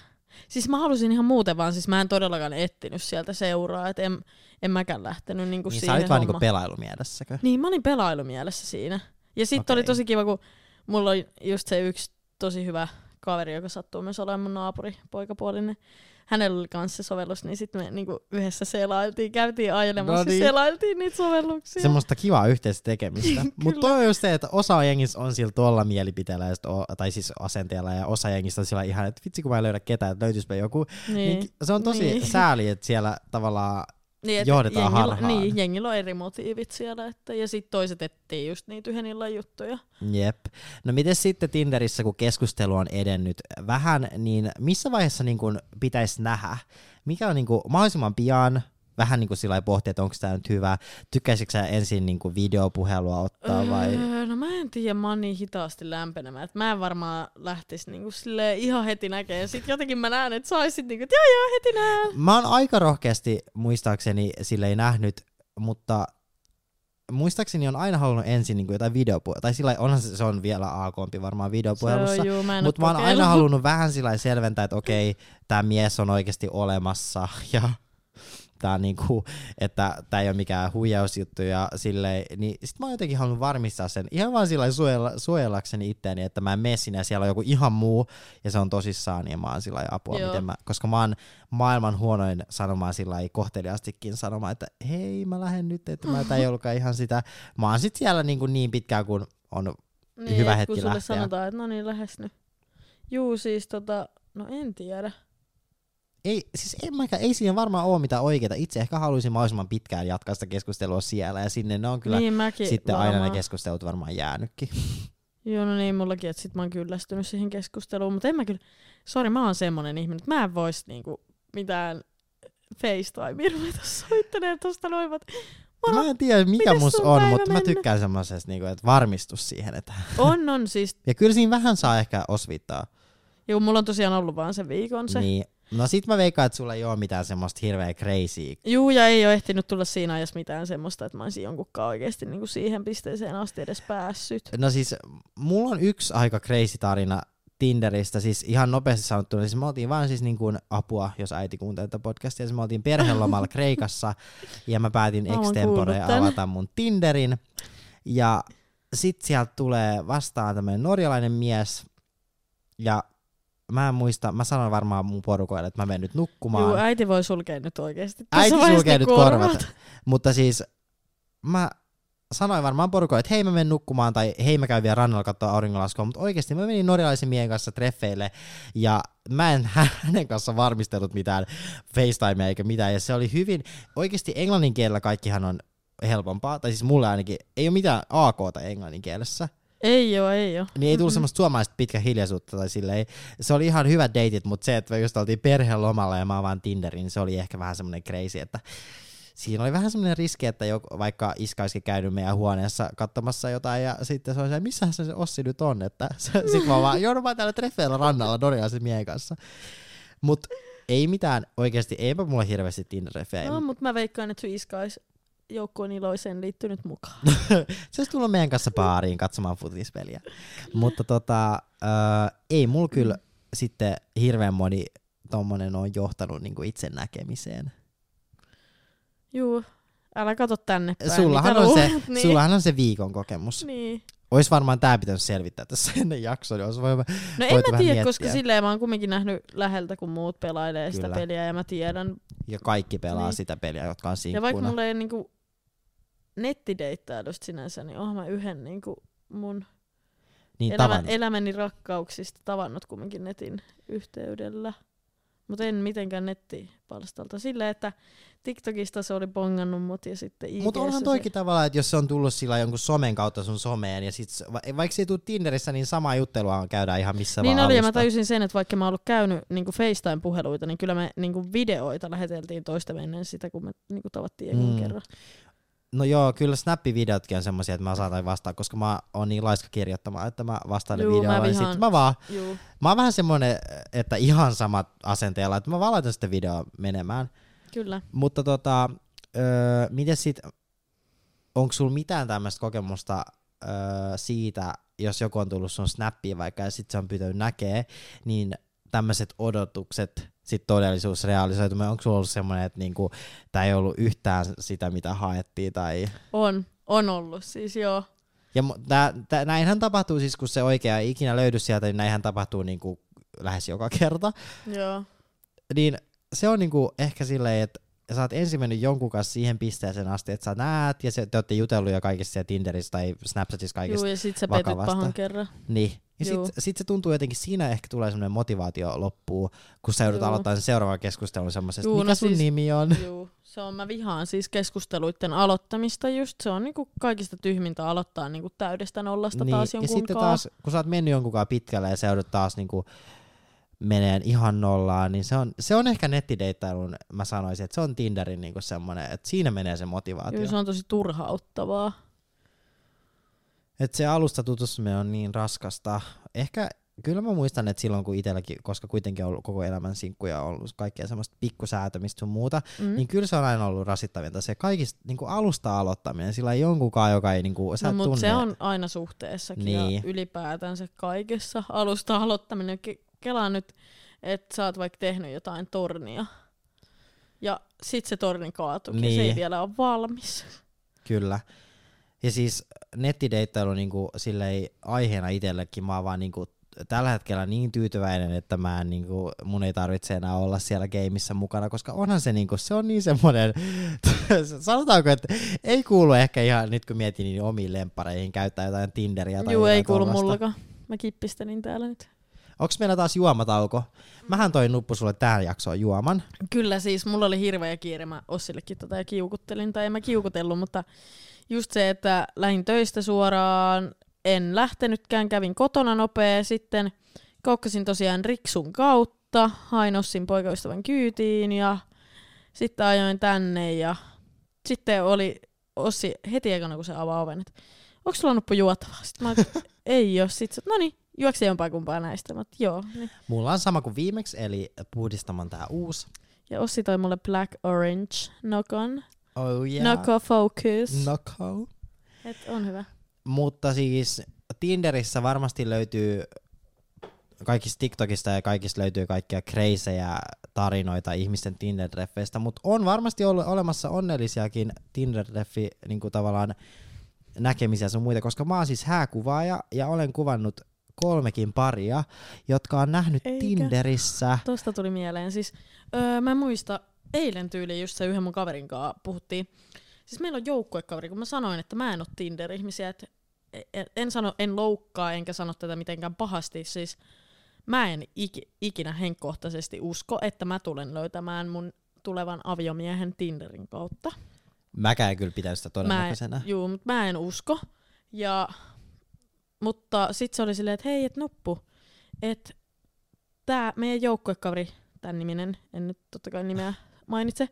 Siis mä halusin ihan muuten vaan, siis mä en todellakaan etsinyt sieltä seuraa, että en, en mäkään lähtenyt niinku niin sä siihen olit vaan niinku pelailumielessäkö? Niin, mä olin pelailumielessä siinä. Ja sitten oli Okei. tosi kiva, kun mulla oli just se yksi tosi hyvä kaveri, joka sattuu myös olemaan mun naapuri, poikapuolinen. Hänellä oli kanssa se sovellus, niin sitten me niinku yhdessä selailtiin, käytiin ajelemassa No niin. niin. selailtiin niitä sovelluksia. Semmoista kivaa yhteistä tekemistä. Mutta toi on just se, että osa jengissä on sillä tuolla mielipiteellä, o, tai siis asenteella, ja osa jengistä on sillä ihan, että vitsi kun mä en löydä ketään, että löytyispä joku. niin. Niin. se on tosi Niin. sääli, että siellä tavallaan niin, et johdetaan jengillä, harhaan. Niin, jengillä on eri motiivit siellä, että, ja sitten toiset etsii just niitä yhden illan juttuja. Jep. No miten sitten Tinderissä, kun keskustelu on edennyt vähän, niin missä vaiheessa niin kun pitäisi nähdä? Mikä on niin kun, mahdollisimman pian, vähän niin kuin sillä pohtia, että onko tämä nyt hyvä. Tykkäisikö sä ensin niin kuin videopuhelua ottaa vai? Öö, no mä en tiedä, mä oon niin hitaasti lämpenemään, että mä en varmaan lähtisi niinku silleen ihan heti näkemään. Sitten jotenkin mä näen, että saisit niinku, että joo joo, heti näen. Mä oon aika rohkeasti muistaakseni sille ei nähnyt, mutta muistaakseni on aina halunnut ensin niin kuin jotain videopuhelua, tai sillä onhan se, se on vielä AK-mpi varmaan videopuhelussa, Mutta mä oon aina halunnut vähän sillä selventää, että okei, tämä mies on oikeasti olemassa ja tää niinku, että tämä ei ole mikään huijausjuttu ja silleen, niin sit mä oon jotenkin halunnut varmistaa sen ihan vaan sillä suojella, suojellakseni itteeni, että mä en mene sinne ja siellä on joku ihan muu ja se on tosissaan ja mä oon sillä apua, Joo. miten mä, koska mä oon maailman huonoin sanomaan sillä kohteliastikin sanomaan, että hei mä lähden nyt, että mä tää ei ollutkaan ihan sitä. Mä oon sit siellä niinku niin pitkään kuin on niin, hyvä et hetki kun sulle lähteä. sanotaan, että no niin, lähes nyt. Juu, siis tota, no en tiedä. Ei, siis en mäkään, ei siinä varmaan ole mitään oikeita. Itse ehkä haluaisin mahdollisimman pitkään jatkaa sitä keskustelua siellä ja sinne ne on kyllä niin mäkin sitten varmaan. aina ne keskustelut varmaan jäänytkin. Joo, no niin, mullakin, että sit mä oon kyllästynyt siihen keskusteluun, mutta en mä kyllä, sori, mä oon semmonen ihminen, että mä en vois niinku mitään FaceTime ruveta soittaneet tosta noivat. Mä en tiedä mikä mus on, mutta mä tykkään semmoisesta, niinku, että varmistus siihen. Että On, on siis, ja kyllä siinä vähän saa ehkä osvittaa. joo, mulla on tosiaan ollut vaan se viikon se. Niin. No sit mä veikkaan, että sulla ei ole mitään semmoista hirveä crazy. Juu, ja ei ole ehtinyt tulla siinä ajassa mitään semmoista, että mä olisin jonkunkaan oikeasti niinku siihen pisteeseen asti edes päässyt. No siis mulla on yksi aika crazy tarina Tinderistä, siis ihan nopeasti sanottuna, siis me oltiin vaan siis niin kuin apua, jos äiti kuuntelee tätä podcastia, siis me oltiin perhelomalla Kreikassa, ja mä päätin Mä extempore avata mun Tinderin, ja sit sieltä tulee vastaan tämmönen norjalainen mies, ja mä en muista, mä sanon varmaan mun porukoille, että mä menen nyt nukkumaan. Juu, äiti voi sulkea nyt oikeasti. Äiti sulkee nyt korvat. Mutta siis mä sanoin varmaan porukoille, että hei mä menen nukkumaan tai hei mä käyn vielä rannalla katsoa auringonlaskua, mutta oikeasti mä menin norjalaisen miehen kanssa treffeille ja mä en hänen kanssa varmistellut mitään FaceTimea eikä mitään ja se oli hyvin, oikeasti englannin kielellä kaikkihan on helpompaa, tai siis mulle ainakin ei ole mitään AKta englannin kielessä, Ei oo, ei oo. niin ei tullut semmoista suomalaista pitkä hiljaisuutta tai silleen. Se oli ihan hyvät deitit, mutta se, että just oltiin perheen lomalla ja mä vaan Tinderin, niin se oli ehkä vähän semmoinen crazy, että siinä oli vähän semmoinen riski, että joku, vaikka iska olisikin käynyt meidän huoneessa katsomassa jotain ja sitten se oli se, missähän se, Ossi nyt on, että sitten mä vaan joudun vaan täällä treffeillä rannalla norjalaisen miehen kanssa. Mut ei mitään, oikeasti eipä mulla hirveästi Tinder-treffejä. No, mutta mä veikkaan, että Suiska olisi joukkoon iloiseen liittynyt mukaan. se olisi tullut meidän kanssa baariin katsomaan futispeliä. Mutta tota, äh, ei mulla kyllä sitten hirveän moni tommonen on johtanut niinku itse näkemiseen. Juu, älä kato tänne päin. Sullahan on, se, niin. sullahan on se viikon kokemus. Niin. Ois varmaan tää pitänyt selvittää tässä ennen jaksoa, niin olisi voi... No en mä tiedä, miettiä. koska silleen mä oon kumminkin nähnyt läheltä, kun muut pelailee sitä Kyllä. peliä ja mä tiedän. Ja kaikki pelaa Niin. sitä peliä, jotka on Ja vaikka sinkkuna. mulla ei niinku nettideittailusta sinänsä, niin oon mä yhden niinku mun Niin elämä, elämäni rakkauksista tavannut kumminkin netin yhteydellä. Mutta en mitenkään nettipalstalta. Silleen, että TikTokista se oli bongannut mut ja sitten IGssä Mutta onhan se- toikin tavallaan, että jos se on tullut sillä jonkun somen kautta sun someen, ja sit, se- va- vaikka se ei tule Tinderissä, niin samaa juttelua käydään ihan missä Niin vaan oli, ja mä tajusin sen, että vaikka mä oon ollut käynyt niinku FaceTime-puheluita, niin kyllä me niinku videoita läheteltiin toista ennen sitä, kun me niinku tavattiin Mm. kerran. No joo, kyllä Snappi-videotkin on semmosia, että mä saatan vastaa, koska mä oon niin laiska kirjoittamaan, että mä vastailen Juu, mä videolla. Ja vihaan- sit mä vaan, Juu. mä oon vähän semmonen, että ihan samat asenteella, että mä vaan laitan sitä videoa menemään. Kyllä. Mutta tota, öö, miten sit, onko sulla mitään tämmöistä kokemusta öö, siitä, jos joku on tullut sun snappiin vaikka ja sit se on pyytänyt näkee, niin tämmöiset odotukset sit todellisuus realisoituminen, onko sulla ollut semmoinen, että niinku, tää ei ollut yhtään sitä, mitä haettiin tai... On, on ollut siis joo. Ja tää, tää, näinhän tapahtuu siis, kun se oikea ei ikinä löydy sieltä, niin näinhän tapahtuu niinku lähes joka kerta. Joo. Niin se on niinku ehkä silleen, että sä oot ensin mennyt jonkun kanssa siihen pisteeseen asti, että sä näet, ja se, te ootte jutellut jo kaikissa siellä Tinderissä tai Snapchatissa kaikista. Juu, ja sit sä petyt vakavasta. pahan kerran. Niin. Ja sit, sit se tuntuu jotenkin, siinä ehkä tulee semmoinen motivaatio loppuu, kun sä joudut Juu. aloittamaan seuraavan keskustelun semmoisesta, mikä no sun siis- nimi on? Juu, se on, mä vihaan siis keskusteluiden aloittamista just. Se on niinku kaikista tyhmintä aloittaa niinku täydestä nollasta taas Niin, ja jonkun sitten kaa. taas, kun sä oot mennyt jonkunkaan pitkälle ja sä joudut taas niinku meneen ihan nollaan, niin se on, se on ehkä nettideittailun, mä sanoisin, että se on Tinderin niinku semmoinen, että siinä menee se motivaatio. Juu, se on tosi turhauttavaa. Että se alusta tutustuminen on niin raskasta. Ehkä, kyllä mä muistan, että silloin kun itselläkin, koska kuitenkin on ollut koko elämän sinkkuja on ollut kaikkea semmoista pikkusäätämistä sun muuta, Mm. niin kyllä se on aina ollut rasittavinta. Se kaikista niin kuin alusta aloittaminen, sillä ei jonkunkaan, joka ei niin kuin, sä No, et mutta tunne. se on aina suhteessakin Niin. ja ylipäätänsä kaikessa. Alusta aloittaminen. Ke- Kelaa nyt, että sä oot vaikka tehnyt jotain tornia. Ja sit se torni kaatuukin. Niin. Se ei Niin. vielä ole valmis. Kyllä. Ja siis nettideittailu niinku, silleen aiheena itsellekin, mä oon vaan niinku, tällä hetkellä niin tyytyväinen, että mä en, niinku, mun ei tarvitse enää olla siellä gameissa mukana, koska onhan se, niinku, se on niin semmoinen, sanotaanko, että ei kuulu ehkä ihan, nyt kun mietin niin omiin lemppareihin, käyttää jotain Tinderia tai Juu, ei kuulu tollasta. mullakaan. Mä kippistelin täällä nyt. Onks meillä taas juomatauko? Mähän toin nuppu sulle tähän jaksoon juoman. Kyllä siis, mulla oli hirveä kiire, mä Ossillekin tota ja kiukuttelin, tai en mä kiukutellut, mutta just se, että lähdin töistä suoraan, en lähtenytkään, kävin kotona nopea, sitten koukkasin tosiaan Riksun kautta, hain Ossin poikaystävän kyytiin ja sitten ajoin tänne ja sitten oli Ossi heti ekana, kun se avaa oven, että onko sulla nuppu juotavaa? Sitten mä ei oo. Sitten no niin, juoksi jompaa kumpaa näistä. Oon, joo. Niin. Mulla on sama kuin viimeksi, eli puhdistaman tää uusi. Ja Ossi toi mulle Black Orange Nokon. Oh yeah. Noko Focus. Noko. Et on hyvä. Mutta siis Tinderissä varmasti löytyy kaikista TikTokista ja kaikista löytyy kaikkia kreisejä tarinoita ihmisten Tinder-treffeistä, mutta on varmasti ollut olemassa onnellisiakin Tinder-treffi niin kuin tavallaan näkemisiä sun muita, koska mä oon siis hääkuvaaja ja olen kuvannut kolmekin paria, jotka on nähnyt Eikä. Tinderissä. Tosta tuli mieleen. Siis, öö, mä muista, eilen tyyli just se yhden mun kaverin kanssa puhuttiin. Siis meillä on joukkuekaveri, kun mä sanoin, että mä en ole Tinder-ihmisiä, että en- en sano, en loukkaa, enkä sano tätä mitenkään pahasti. Siis mä en iki, ikinä henkkohtaisesti usko, että mä tulen löytämään mun tulevan aviomiehen Tinderin kautta. Mäkään en kyllä pitänyt sitä todennäköisenä. Mä en, juu, mutta mä en usko. Ja, mutta sitten se oli silleen, että hei, et nuppu, että tämä meidän joukkuekaveri, tämän niminen, en nyt totta kai nimeä mainitse,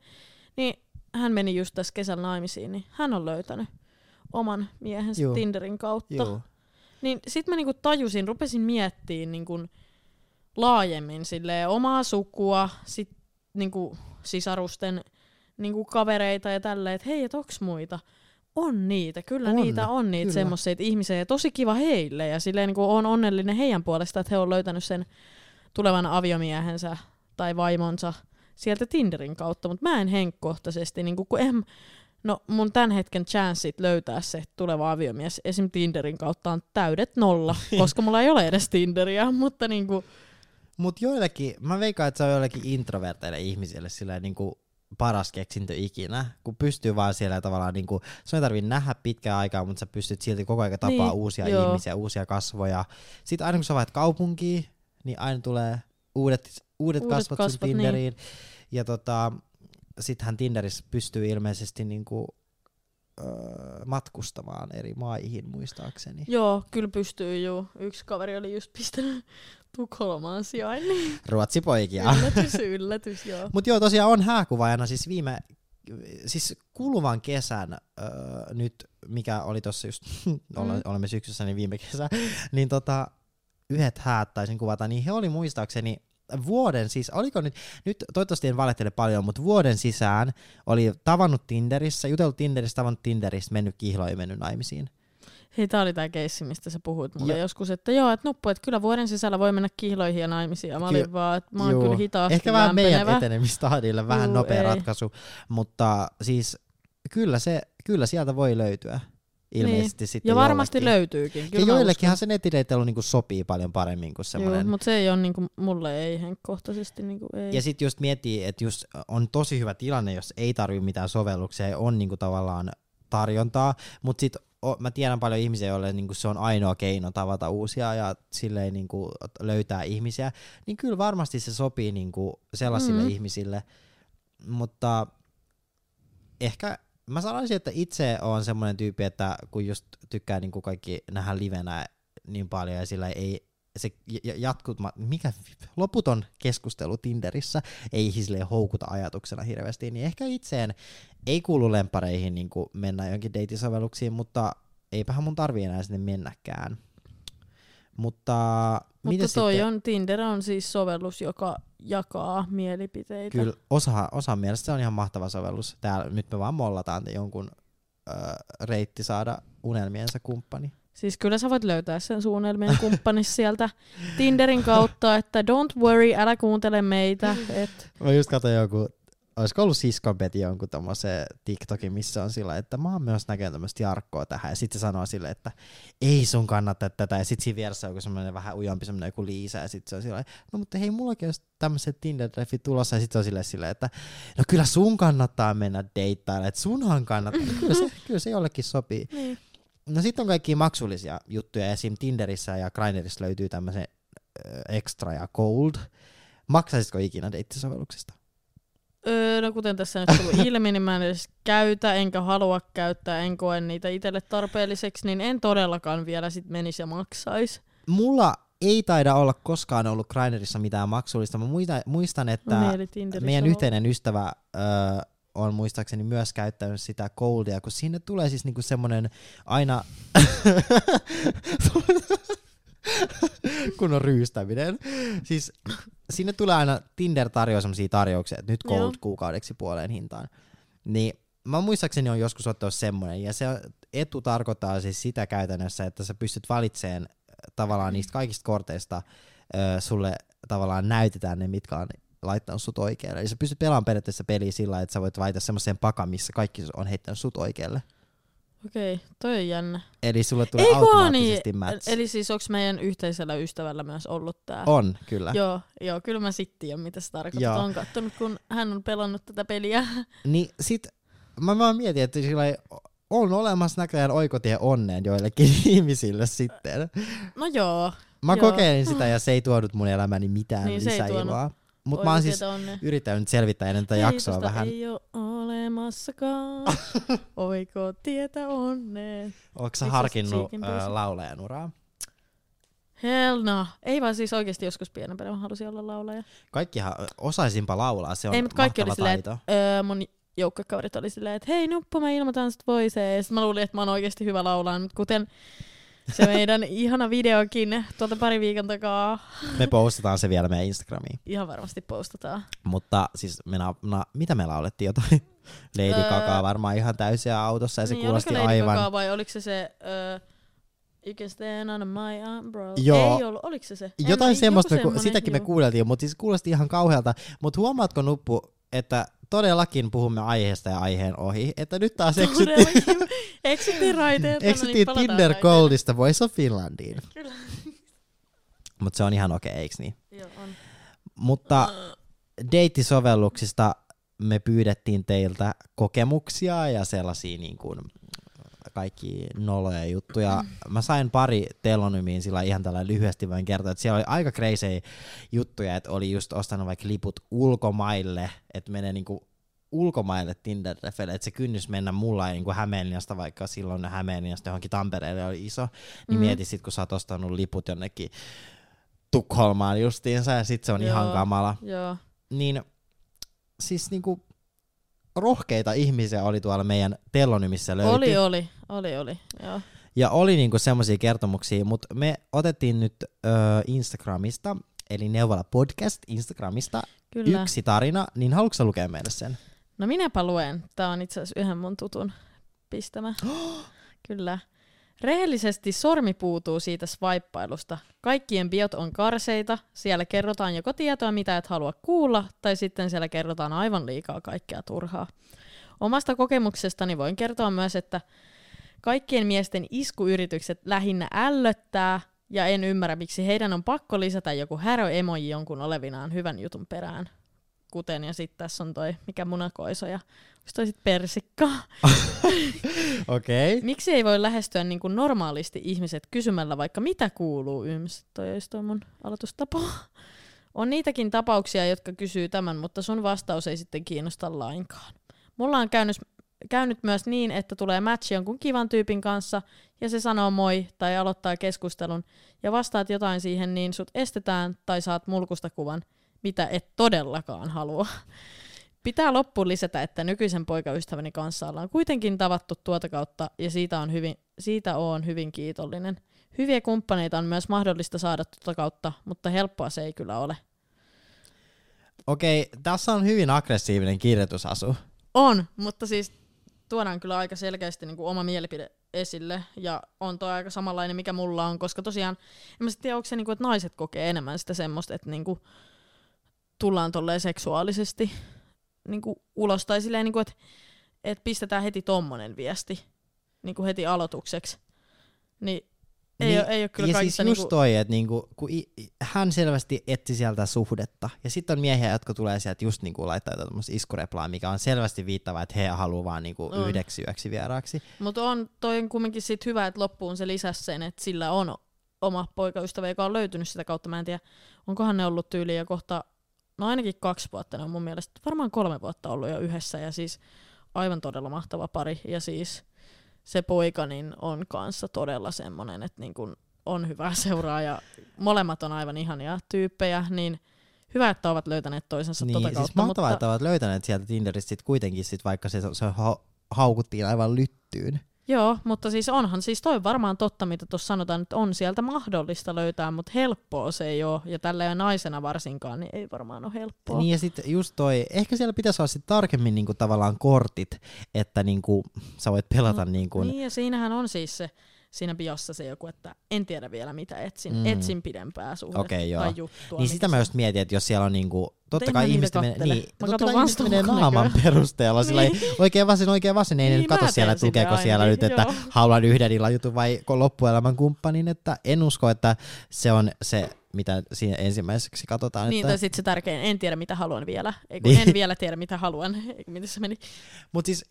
niin hän meni just tässä kesällä naimisiin, niin hän on löytänyt oman miehensä Juu. Tinderin kautta. Joo. Niin sit mä niinku tajusin, rupesin miettimään niinku laajemmin silleen, omaa sukua, sit niinku sisarusten niinku kavereita ja tälleen, että hei, et onks muita? On niitä, kyllä On, niitä on niitä semmoisia ihmisiä ja tosi kiva heille. Ja silleen niinku on onnellinen heidän puolestaan, että he on löytänyt sen tulevan aviomiehensä tai vaimonsa sieltä Tinderin kautta, mutta mä en henkkohtaisesti, niin kun en, no mun tämän hetken chanssit löytää se tuleva aviomies esim. Tinderin kautta on täydet nolla, koska mulla ei ole edes Tinderiä, mutta niin kuin, Mut joillekin, mä veikkaan, että se on joillekin introverteille ihmisille silleen niinku paras keksintö ikinä, kun pystyy vaan siellä tavallaan niinku, se ei tarvii nähdä pitkää aikaa, mutta sä pystyt silti koko ajan tapaa Niin, uusia joo. ihmisiä, uusia kasvoja. Sitten aina kun sä vaihdat kaupunkiin, niin aina tulee uudet, uudet, Uudet kasvot, kasvot, sun niin. Tinderiin. Ja tota, sittenhän Tinderissä pystyy ilmeisesti niinku, öö, matkustamaan eri maihin muistaakseni. joo, kyllä pystyy juu. Yksi kaveri oli just pistänyt Tukholmaan sijainnin. Ruotsipoikia. Yllätys, yllätys, joo. Mutta joo, tosiaan on hääkuvaajana siis viime, siis kuluvan kesän, öö, nyt mikä oli tossa just, Mm. olemme syksyssä, niin viime kesä, niin tota, yhdet häät taisin kuvata, niin he oli muistaakseni vuoden siis, oliko nyt, nyt toivottavasti en valehtele paljon, mutta vuoden sisään oli tavannut Tinderissä, jutellut Tinderissä, tavannut Tinderissä, mennyt kihloihin, mennyt naimisiin. Hei, tää oli tää keissi, mistä sä puhuit mulle Joo. joskus, että joo, että nuppu, että kyllä vuoden sisällä voi mennä kihloihin ja naimisiin. Ja mä olin Ky- vaan, että mä oon Juu. kyllä hitaasti Ehkä vähän meidän etenemistahdille, vähän Juu, nopea ei. ratkaisu, mutta siis kyllä, se, kyllä sieltä voi löytyä ilmeisesti sitten Ja varmasti jollekin. löytyykin. Kyllä ja joillekinhan se nettideittailu niinku sopii paljon paremmin kuin semmoinen. Joo, mutta se ei ole niinku, mulle ei henkkohtaisesti niinku ei. Ja sitten just miettii, että just on tosi hyvä tilanne, jos ei tarvi mitään sovelluksia ja on niinku tavallaan tarjontaa, mutta sitten mä tiedän paljon ihmisiä, joille niinku se on ainoa keino tavata uusia ja silleen niinku löytää ihmisiä, niin kyllä varmasti se sopii niinku sellaisille Mm. ihmisille, mutta ehkä mä sanoisin, että itse on semmoinen tyyppi, että kun just tykkää niinku kaikki nähdä livenä niin paljon ja sillä ei se jatkut, mikä loputon keskustelu Tinderissä ei silleen houkuta ajatuksena hirveästi, niin ehkä itseen ei kuulu lempareihin niin mennä jonkin deitisovelluksiin, mutta eipähän mun tarvii enää sinne mennäkään. Mutta, Mutta toi sitten, on, Tinder on siis sovellus, joka jakaa mielipiteitä. kyllä osa, osa mielestä se on ihan mahtava sovellus. Täällä, nyt me vaan mollataan jonkun ö, reitti saada unelmiensa kumppani. Siis kyllä sä voit löytää sen suunnelmien kumppanis sieltä Tinderin kautta, että don't worry, älä kuuntele meitä. Et, Mä just katsoin joku, olisiko ollut Siskon Peti jonkun tommosen TikTokin, missä on sillä, että mä oon myös näkenyt tämmöistä Jarkkoa tähän. Ja sitten se sanoo sille, että ei sun kannata tätä. Ja sitten siinä vieressä on joku semmoinen vähän ujompi semmoinen joku Liisa. Ja sitten se on sillä no mutta hei, mullakin olisi tämmöiset Tinder-treffit tulossa. Ja sitten se on silleen, silleen, että no kyllä sun kannattaa mennä deittaille. Että sunhan kannattaa. Kyllä, se, kyllä se jollekin sopii. niin. No sitten on kaikki maksullisia juttuja. Esim. Tinderissä ja Grindrissa löytyy tämmöisen extra ja gold. Maksaisitko ikinä deittisovelluksesta? Öö, no kuten tässä nyt tullut ilmi, niin mä en edes käytä, enkä halua käyttää, en koe niitä itselle tarpeelliseksi, niin en todellakaan vielä sit menisi ja maksaisi. Mulla ei taida olla koskaan ollut Grindrissa mitään maksullista. Mä muistan, muistan että No, meidän yhteinen ystävä öö, on muistaakseni myös käyttänyt sitä goldia, kun sinne tulee siis niinku semmonen aina... kun on ryystäminen. Siis sinne tulee aina, Tinder tarjoaa semmosia tarjouksia, että nyt gold Joo. kuukaudeksi puoleen hintaan. Niin mä muistaakseni on joskus ottanut semmonen, ja se etu tarkoittaa siis sitä käytännössä, että sä pystyt valitsemaan äh, tavallaan niistä kaikista korteista ö, sulle tavallaan näytetään ne, mitkä on laittanut sut oikealle. Eli sä pystyt pelaamaan periaatteessa peliä sillä että sä voit valita semmoiseen pakan, missä kaikki on heittänyt sut oikealle. Okei, toi on jännä. Eli sulle tulee Ei kun automaattisesti niin, match. Eli siis onko meidän yhteisellä ystävällä myös ollut tää? On, kyllä. Joo, joo, kyllä mä sitten tiedän, mitä se tarkoittaa. Joo. Olen kattonut, kun hän on pelannut tätä peliä. Niin sit mä vaan mietin, että sillä on olemassa näköjään oikotie onneen joillekin ihmisille sitten. No joo, Mä Joo. kokeilin sitä ja se ei tuonut mun elämäni mitään Niin, se ei lisäiloa. Mutta mä oon siis onne. yrittänyt selvittää ennen tätä jaksoa vähän. ei ole olemassakaan. Oiko tietä onneen? Onko sä harkinnut äh, laulajan uraa? Hell no. Ei vaan siis oikeasti joskus pienempänä mä halusin olla laulaja. Kaikkihan osaisinpa laulaa, se on Ei, mutta kaikki oli silleen, taito. Öö, mun joukkokaudet oli silleen, että hei Nuppu, mä ilmoitan sut voiseen. Ja sit mä luulin, että mä oon oikeasti hyvä laulaa, mutta kuten se meidän ihana videokin tuolta pari viikon takaa Me postataan se vielä meidän Instagramiin. ihan varmasti postataan. Mutta siis me na, na, mitä me laulettiin jotain? Lady Öö, Gaga varmaan ihan täysiä autossa ja se niin, kuulosti Lady aivan... Gaga vai oliko se se, öö, You can stand under my umbrella. Joo. Ei ollut, oliko se se? En- Jotain joku semmoista, me, semmonen, sitäkin me juu. kuunneltiin, mutta siis kuulosti ihan kauhealta. Mutta huomaatko Nuppu, että todellakin puhumme aiheesta ja aiheen ohi, että nyt taas eksyttiin. Eksyttiin raiteilta. eksyttiin no niin, Tinder. Goldista Voice of Finlandiin. Kyllä. Mutta se on ihan okei, okay, eiks niin? Joo, on. Mutta deittisovelluksista me pyydettiin teiltä kokemuksia ja sellaisia niin kuin kaikki noloja juttuja. Mä sain pari telonymiin sillä ihan tällä lyhyesti vain kertoa, että siellä oli aika crazy juttuja, että oli just ostanut vaikka liput ulkomaille, että menee niinku ulkomaille tinder että se kynnys mennä mulla ei niinku Hämeenlinnasta, vaikka silloin Hämeenlinnasta johonkin Tampereelle oli iso, niin Mm. mieti sit, kun sä oot ostanut liput jonnekin Tukholmaan justiinsa, ja sit se on ihan Joo. kamala. Joo. Niin siis niinku rohkeita ihmisiä oli tuolla meidän telonymissä löytyi. Oli, oli, oli, oli. Joo. Ja oli niinku semmoisia kertomuksia, mutta me otettiin nyt ö, Instagramista, eli Neuvola Podcast Instagramista, Kyllä. yksi tarina, niin haluatko sä lukea meille sen? No minäpä luen. Tää on itse asiassa yhden mun tutun pistämä. Kyllä. Rehellisesti sormi puutuu siitä swipeilusta. Kaikkien biot on karseita, siellä kerrotaan joko tietoa, mitä et halua kuulla, tai sitten siellä kerrotaan aivan liikaa kaikkea turhaa. Omasta kokemuksestani voin kertoa myös, että kaikkien miesten iskuyritykset lähinnä ällöttää, ja en ymmärrä, miksi heidän on pakko lisätä joku härö-emoji jonkun olevinaan hyvän jutun perään. Kuten, ja sitten tässä on toi, mikä munakoiso, ja onko toi sit persikkaa? Okei. Okay. Miksi ei voi lähestyä niin kuin normaalisti ihmiset kysymällä vaikka mitä kuuluu yms? Toi olisi toi mun aloitustapa. On niitäkin tapauksia, jotka kysyy tämän, mutta sun vastaus ei sitten kiinnosta lainkaan. Mulla on käynyt, käynyt myös niin, että tulee match jonkun kivan tyypin kanssa ja se sanoo moi tai aloittaa keskustelun ja vastaat jotain siihen, niin sut estetään tai saat mulkusta kuvan, mitä et todellakaan halua. Pitää loppuun lisätä, että nykyisen poikaystäväni kanssa ollaan kuitenkin tavattu tuota kautta ja siitä on hyvin, siitä on hyvin kiitollinen. Hyviä kumppaneita on myös mahdollista saada tuota kautta, mutta helppoa se ei kyllä ole. Okei, tässä on hyvin aggressiivinen kirjoitusasu. On, mutta siis tuodaan kyllä aika selkeästi niin kuin oma mielipide esille, ja on toi aika samanlainen, mikä mulla on, koska tosiaan, en mä tiedä, onko se, niin kuin, että naiset kokee enemmän sitä semmoista, että niin kuin, tullaan tolleen seksuaalisesti niin kuin, ulos, tai silleen, niin kuin, että, että pistetään heti tommonen viesti niin kuin heti aloitukseksi. Niin ei, Niin, ole, ei ole kyllä ja siis just niinku, toi, että niinku, kun i, hän selvästi etsi sieltä suhdetta, ja sitten on miehiä, jotka tulee sieltä just niinku laittaa jotain iskureplaa, mikä on selvästi viittava, että he haluaa vaan niinku On. yhdeksi yöksi vieraaksi. Mutta on toi on kumminkin sit hyvä, että loppuun se lisäsi sen, että sillä on oma poikaystävä, joka on löytynyt sitä kautta. Mä en tiedä, onkohan ne ollut tyyliin jo kohta, no ainakin kaksi vuotta ne on mun mielestä, varmaan kolme vuotta ollut jo yhdessä ja siis aivan todella mahtava pari. Ja siis se poika niin on kanssa todella semmonen, että niin kun on hyvä seuraa ja molemmat on aivan ihania tyyppejä, niin hyvä, että ovat löytäneet toisensa Niin, tota siis kautta. mahtavaa, mutta... että ovat löytäneet sieltä Tinderistä sit kuitenkin, sit, vaikka se, se ha- haukuttiin aivan lyttyyn. Joo, mutta siis onhan siis toi varmaan totta, mitä tuossa sanotaan, että on sieltä mahdollista löytää, mutta helppoa se ei ole. Ja tällä naisena varsinkaan, niin ei varmaan ole helppoa. Niin ja sitten just toi, ehkä siellä pitäisi olla sit tarkemmin niinku tavallaan kortit, että niinku, sä voit pelata Mm, niinku, Niin ja siinähän on siis se, siinä biossa se joku, että en tiedä vielä mitä etsin. Mm. Etsin pidempää suhdetta Okei, joo. tai juttua. Niin sitä mä just mietin, että jos siellä on niinku, totta kai ihmiset menee, niin, totta kai ihmiset menee naaman perusteella, sillä Niin. oikein vasen, oikein vasen, ei Niin, nyt kato siellä, sitä siellä nyt, että joo. haluan yhden illan jutun vai loppuelämän kumppanin, että en usko, että se on se, mitä siinä ensimmäiseksi katsotaan. Niin, että, tai sitten se tärkein, en tiedä mitä haluan vielä. Ei, kun Niin. en vielä tiedä mitä haluan. Eikö miten se meni? Mutta siis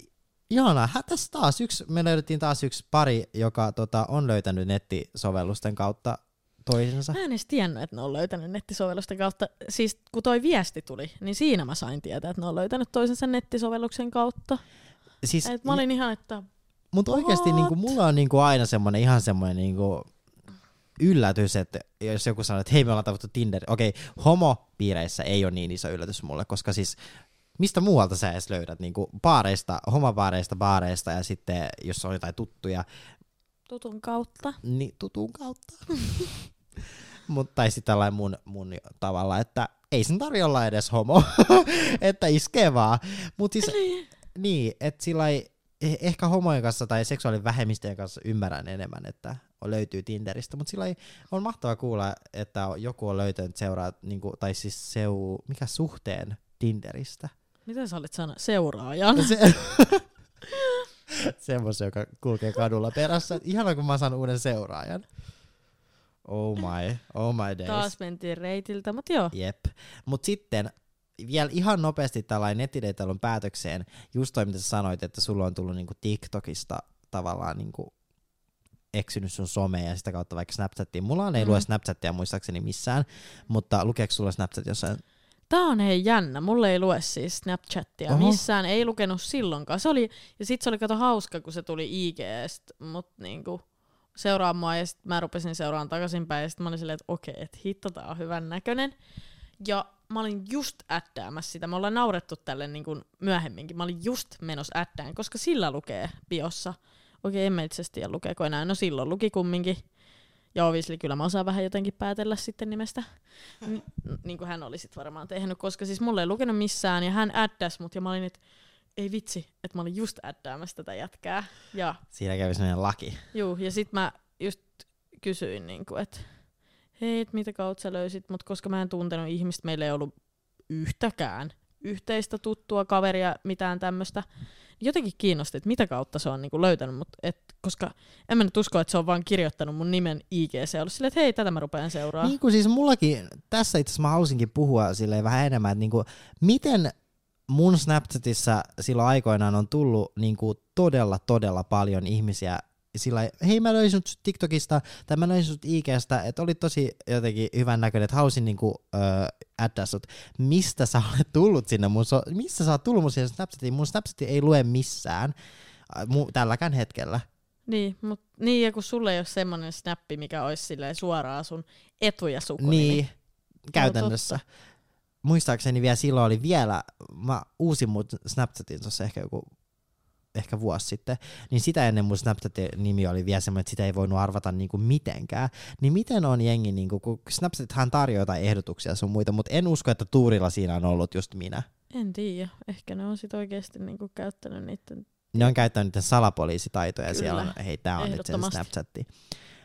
Ihanaa, Hä, tässä taas yksi, me löydettiin taas yksi pari, joka tota, on löytänyt nettisovellusten kautta toisensa. Mä en edes tiennyt, että ne on löytänyt nettisovellusten kautta. Siis kun toi viesti tuli, niin siinä mä sain tietää, että ne on löytänyt toisensa nettisovelluksen kautta. Siis, Et mä olin ihan, että Mutta oikeasti niinku, mulla on niinku aina semmoinen ihan semmoinen niinku yllätys, että jos joku sanoo, että hei me ollaan tavattu Tinder. Okei, homopiireissä ei ole niin iso yllätys mulle, koska siis mistä muualta sä edes löydät niinku baareista, homobaareista, baareista ja sitten jos on jotain tuttuja, tutun kautta. niin tutun kautta. Mut, tai sitten tällainen mun, mun tavalla, että ei sen tarvi olla edes homo, että iskee vaan. Mut siis, niin, että sillä ei, eh- ehkä homojen kanssa tai seksuaalivähemmistöjen kanssa ymmärrän enemmän, että löytyy Tinderistä, mutta sillä ei, on mahtavaa kuulla, että joku on löytänyt seuraa, niinku, tai siis seu, mikä suhteen Tinderistä. Mitä sä olit sanoa? Seuraajan. Se, semmoisen, joka kulkee kadulla perässä. Ihana, kun mä saan uuden seuraajan. Oh my, oh my days. Taas mentiin reitiltä, mutta joo. Jep. Mut sitten vielä ihan nopeasti tällainen nettideitailun päätökseen, just toi mitä sä sanoit, että sulla on tullut niinku TikTokista tavallaan niinku eksynyt sun someen ja sitä kautta vaikka Snapchattiin. Mulla on ei Mm. lue Snapchatia muistaakseni missään, mutta lukeeko sulla Snapchat jossain? Tää on hei jännä. Mulle ei lue siis Snapchattia Oho. missään. Ei lukenut silloinkaan. Se oli, ja sit se oli kato hauska, kun se tuli IGstä, mut niinku seuraa mua ja sit mä rupesin seuraamaan takaisinpäin ja sit mä olin silleen, että okei, että hitto tää on hyvän näköinen. Ja mä olin just äddäämässä sitä. Me ollaan naurettu tälle niin kuin myöhemminkin. Mä olin just menossa äddään, koska sillä lukee biossa. Okei, en mä itse asiassa tiedä lukeeko enää. No silloin luki kumminkin. Ja obviously kyllä mä osaan vähän jotenkin päätellä sitten nimestä. N- niin kuin hän oli sit varmaan tehnyt, koska siis mulle ei lukenut missään ja hän äddäs mut ja mä olin, että ei vitsi, että mä olin just äddäämässä tätä jätkää. Ja Siinä kävi sellainen laki. Juu, ja sit mä just kysyin, niin että hei, et mitä kautta sä löysit, mutta koska mä en tuntenut ihmistä, meillä ei ollut yhtäkään yhteistä tuttua kaveria, mitään tämmöistä. Jotenkin kiinnosti, että mitä kautta se on niinku löytänyt, mut et, koska en mä nyt usko, että se on vaan kirjoittanut mun nimen IGC ja ollut silleen, että hei, tätä mä rupean seuraamaan. Niin kuin siis mullakin, tässä itse asiassa mä halusinkin puhua silleen vähän enemmän, että niinku, miten mun Snapchatissa silloin aikoinaan on tullut niinku todella, todella paljon ihmisiä sillä hei mä löysin sut TikTokista tai mä löysin sut IGstä, että oli tosi jotenkin hyvän näköinen, että halusin niinku addaa sut. Mistä sä olet tullut sinne mun, so- missä sä oot tullut mun siihen Snapchatiin? Mun Snapchati ei lue missään äh, mu- tälläkään hetkellä. Niin, mut, niin, ja kun sulle ei ole semmoinen snappi, mikä olisi silleen suoraan sun etu ja sukunimi. Niin, käytännössä. Muistaakseni vielä silloin oli vielä, mä uusin mun Snapchatin tuossa ehkä joku ehkä vuosi sitten, niin sitä ennen mun Snapchatin nimi oli vielä semmoinen, että sitä ei voinut arvata niinku mitenkään. Niin miten on jengi, niinku, kun Snapchathan tarjoaa jotain ehdotuksia sun muita, mutta en usko, että tuurilla siinä on ollut just minä. En tiedä. Ehkä ne on sit oikeesti niinku käyttänyt niiden Ne on käyttänyt niiden salapoliisitaitoja ja Kyllä, siellä on, hei tää on nyt se. Snapchatti.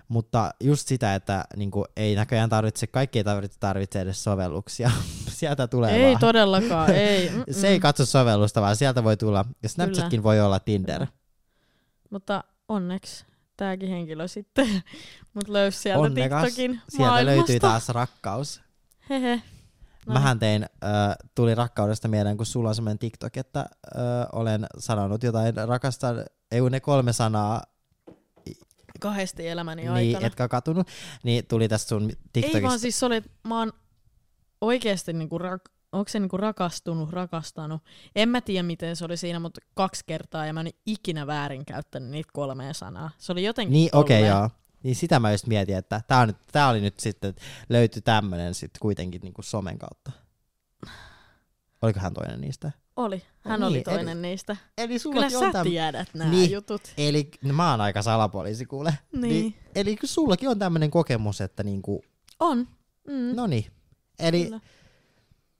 Mutta just sitä, että niinku, ei näköjään tarvitse, kaikki ei tarvitse, tarvitse edes sovelluksia. Sieltä tulee Ei vaan. todellakaan, ei. Mm-mm. Se ei katso sovellusta, vaan sieltä voi tulla, ja Snapchatkin voi olla Tinder. Kyllä. Mutta onneksi tääkin henkilö sitten mut löysi sieltä Onnekas. TikTokin Sieltä maailmasta. löytyy taas rakkaus. Hehe. No Mähän tein, äh, tuli rakkaudesta mieleen, kun sulla on semmoinen TikTok, että äh, olen sanonut jotain rakastan, ei ne kolme sanaa, kahdesti elämäni niin, aikana. etkä katunut, niin tuli tästä sun TikTokista. Ei vaan siis se oli, että mä oon oikeesti niinku rak- onko se niinku rakastunut, rakastanut. En mä tiedä, miten se oli siinä, mutta kaksi kertaa ja mä en ikinä väärin käyttänyt niitä kolmea sanaa. Se oli jotenkin Niin, okei, okay, joo. Niin sitä mä just mietin, että tää, on nyt, tää oli nyt sitten, löytyi tämmönen sitten kuitenkin niinku somen kautta. Oliko hän toinen niistä? Oli. Hän No oli niin, toinen niistä. Eli Kyllä sä on täm... tiedät nämä Niin. jutut. Eli no, mä oon aika salapoliisi kuule. Niin. eli kyllä sullakin on tämmönen kokemus, että niinku, On. Mm. no niin. Eli Kyllä.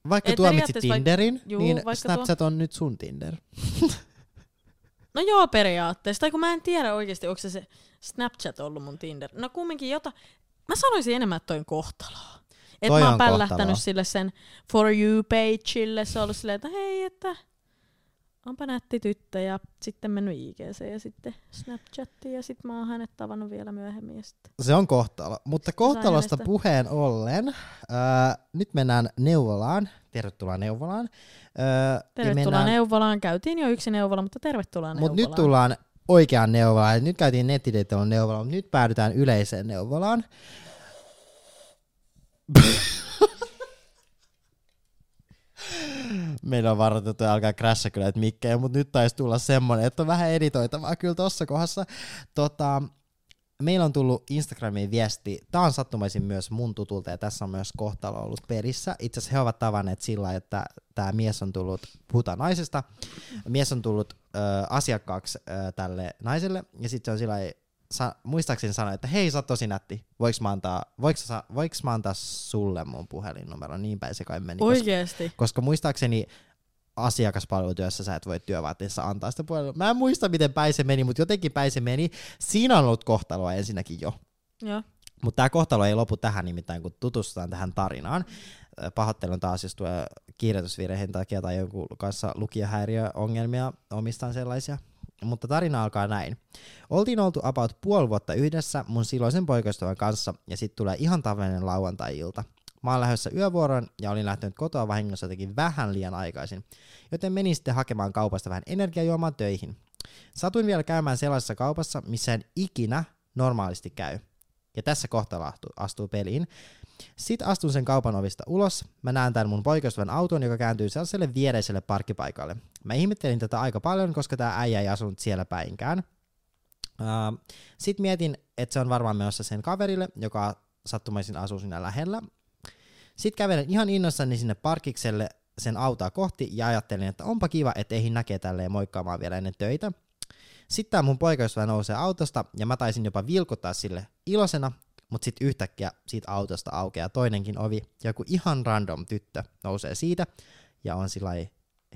vaikka Et tuomitsit periaatteessa vaik- Tinderin, Juu, niin Snapchat on nyt sun Tinder. No joo, periaatteessa. Tai kun mä en tiedä oikeasti, onko se, se Snapchat ollut mun Tinder. No kumminkin jota... Mä sanoisin enemmän, että toi on kohtaloa. Että Toi mä on oon pällähtänyt kohtaloa. sille sen For You-pageille. Se on ollut silleen, että hei, että onpa nätti tyttö. Ja sitten mennyt IGC ja sitten Snapchattiin. Ja sitten mä oon hänet tavannut vielä myöhemmin. Ja sitten. Se on kohtalo. Mutta kohtalosta hänestä- puheen ollen, ää, nyt mennään neuvolaan. Tervetuloa neuvolaan. Ää, Tervetuloa mennään, neuvolaan. Käytiin jo yksi neuvola, mutta tervetuloa neuvolaan. Mutta nyt tullaan oikeaan neuvolaan. Nyt käytiin nettideittailun neuvolaan, mutta nyt päädytään yleiseen neuvolaan. Meillä on varoitettu, että alkaa crasha kyllä että mikkejä, mutta nyt taisi tulla semmonen, että on vähän editoitavaa kyllä tossa kohdassa. Tota, meillä on tullut Instagramiin viesti, tämä on sattumaisin myös mun tutulta ja tässä on myös kohtalo ollut perissä. Itse asiassa he ovat tavanneet sillä, että tämä mies on tullut, puhutaan naisesta, mies on tullut ö, asiakkaaksi ö, tälle naiselle ja sitten se on sillä sa, muistaakseni sanoi, että hei sä oot tosi nätti, voiks mä antaa, voiks, sä, voiks mä antaa sulle mun puhelinnumero, niin päin se kai meni. Koska, Oikeesti. koska muistaakseni asiakaspalvelutyössä sä et voi työvaatteessa antaa sitä puhelua. Mä en muista, miten päin se meni, mutta jotenkin päin se meni. Siinä on ollut kohtaloa ensinnäkin jo. Joo. Mutta tämä kohtalo ei lopu tähän nimittäin, kun tutustutaan tähän tarinaan. Pahoittelen taas, jos tulee kirjoitusvirheen takia tai jonkun kanssa lukijahäiriöongelmia, omistan sellaisia. Mutta tarina alkaa näin. Oltiin oltu about puoli vuotta yhdessä mun silloisen poikaystävän kanssa ja sitten tulee ihan tavallinen lauantai-ilta. Mä oon lähdössä yövuoroon ja olin lähtenyt kotoa vahingossa jotenkin vähän liian aikaisin, joten menin sitten hakemaan kaupasta vähän energiajuomaa töihin. Satuin vielä käymään sellaisessa kaupassa, missä en ikinä normaalisti käy. Ja tässä astuu, astuu peliin. Sitten astun sen kaupan ovista ulos. Mä näen tämän mun poikaystävän auton, joka kääntyy sellaiselle viereiselle parkkipaikalle. Mä ihmettelin tätä aika paljon, koska tämä äijä ei asunut siellä päinkään. Uh, Sitten mietin, että se on varmaan menossa sen kaverille, joka sattumaisin asuu siinä lähellä. Sitten kävelen ihan innossani sinne parkikselle sen autoa kohti ja ajattelin, että onpa kiva, että eihin näkee tälleen moikkaamaan vielä ennen töitä. Sitten tää mun poikaystävä nousee autosta ja mä taisin jopa vilkuttaa sille ilosena, mutta sitten yhtäkkiä siitä autosta aukeaa toinenkin ovi ja joku ihan random tyttö nousee siitä ja on sillä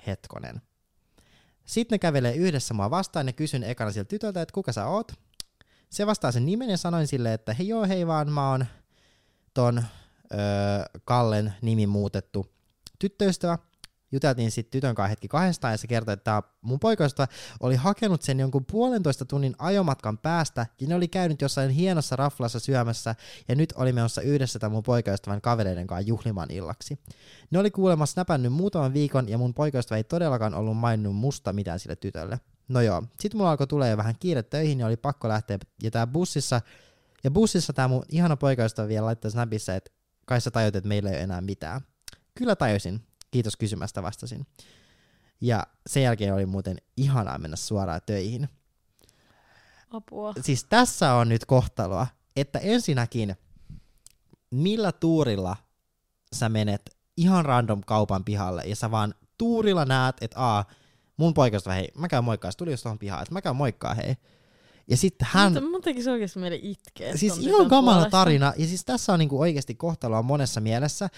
hetkonen. Sitten ne kävelee yhdessä mua vastaan ja kysyn ekana siltä tytöltä, että kuka sä oot. Se vastaa sen nimen ja sanoin sille, että hei joo hei vaan mä oon ton öö, Kallen nimi muutettu tyttöystävä. Juteltiin sitten tytön kanssa hetki kahdestaan ja se kertoi, että mun poikaystävä oli hakenut sen jonkun puolentoista tunnin ajomatkan päästä ja ne oli käynyt jossain hienossa raflassa syömässä ja nyt oli menossa yhdessä tämän mun poikaystävän kavereiden kanssa juhlimaan illaksi. Ne oli kuulemma snapannut muutaman viikon ja mun poikaystävä ei todellakaan ollut maininnut musta mitään sille tytölle. No joo, sit mulla alkoi tulee vähän kiire töihin ja oli pakko lähteä ja tää bussissa ja bussissa tää mun ihana poikaystävä vielä laittoi snapissa, että kai sä tajut, että meillä ei ole enää mitään. Kyllä tajusin. Kiitos kysymästä vastasin. Ja sen jälkeen oli muuten ihanaa mennä suoraan töihin. Apua. Siis tässä on nyt kohtaloa, että ensinnäkin millä tuurilla sä menet ihan random kaupan pihalle ja sä vaan tuurilla näet, että aa, mun poikasta hei, mä käyn moikkaa, se tuli just tohon pihaan, että mä käyn moikkaa hei. Ja sitten hän... Mutta mun tekisi oikeasti meille itkeä. Siis ihan kamala tarina. Ja siis tässä on niinku oikeasti kohtaloa monessa mielessä.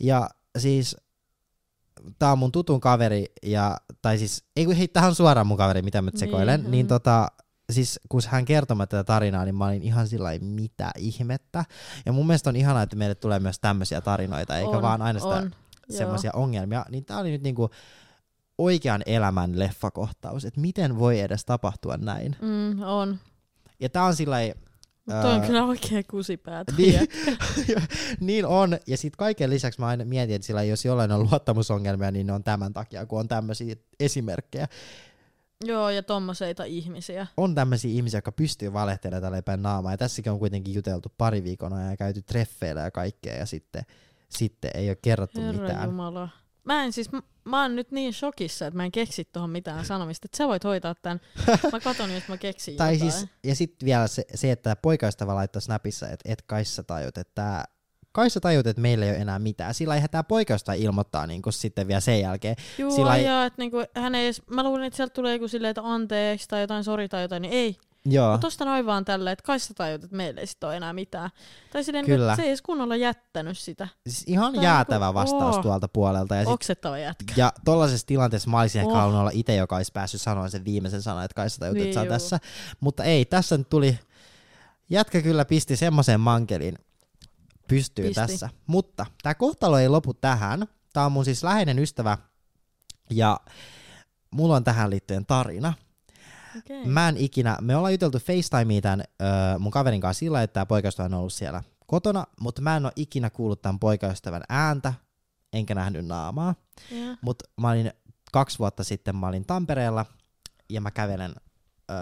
Ja siis tää on mun tutun kaveri, ja, tai siis, ei kun hei, tähän on suoraan mun kaveri, mitä mä sekoilen, niin, niin tota, siis kun hän kertoi tätä tarinaa, niin mä olin ihan sillä mitä ihmettä. Ja mun mielestä on ihanaa, että meille tulee myös tämmöisiä tarinoita, eikä On, vaan aina sitä on. Joo. semmoisia ongelmia. Niin tää oli nyt niinku oikean elämän leffakohtaus, että miten voi edes tapahtua näin. Mm, on. Ja tää on sillä lailla, Mut Toi on kyllä oikein kusipää. niin, niin on. Ja sitten kaiken lisäksi mä aina mietin, että sillä jos jollain on luottamusongelmia, niin ne on tämän takia, kun on tämmöisiä esimerkkejä. Joo, ja tommoseita ihmisiä. On tämmöisiä ihmisiä, jotka pystyy valehtelemaan tällä päin naamaa. Ja tässäkin on kuitenkin juteltu pari viikon ajan ja käyty treffeillä ja kaikkea. Ja sitten, sitten ei ole kerrottu Herra mitään. Jumala. Mä en siis, mä oon nyt niin shokissa, että mä en keksi tuohon mitään sanomista. Että sä voit hoitaa tän. Mä katon, jos mä keksin Tai jotain. siis, ja sitten vielä se, se, että poikaystävä laittoi Snapissa, että et kai sä tajut, että tää, kai sä tajut, että meillä ei ole enää mitään. Sillä eihän tämä poikaystävä ilmoittaa niin sitten vielä sen jälkeen. Joo, sillä ei- että niinku, hän ei edes, mä luulin, että sieltä tulee joku silleen, että anteeksi tai jotain sori tai jotain, niin ei. Joo. Mutta tosta noin vaan tälleen, että kai sä tajut, että meillä ei sit ole enää mitään. Tai silleen, Kyllä. että se ei edes kunnolla jättänyt sitä. Siis ihan on jäätävä niinku- vastaus oo. tuolta puolelta. Ja, sit, Oksettava jätkä. ja tollaisessa tilanteessa mä olisin ehkä Oh. halunnut olla itse, joka olisi päässyt sanoa sen viimeisen sanan, että kai sä tajut, Niin että sä tässä. Mutta ei, tässä nyt tuli, jätkä kyllä pisti semmoisen mankelin pystyy Pisti. tässä. Mutta tämä kohtalo ei lopu tähän. Tämä on mun siis läheinen ystävä ja mulla on tähän liittyen tarina. Okay. Mä en ikinä, me ollaan juteltu FaceTimea tämän ö, mun kaverin kanssa sillä, että tämä poikaystävä on ollut siellä kotona, mutta mä en ole ikinä kuullut tämän poikaystävän ääntä, enkä nähnyt naamaa. Yeah. Mutta mä olin kaksi vuotta sitten, mä olin Tampereella ja mä kävelen ö,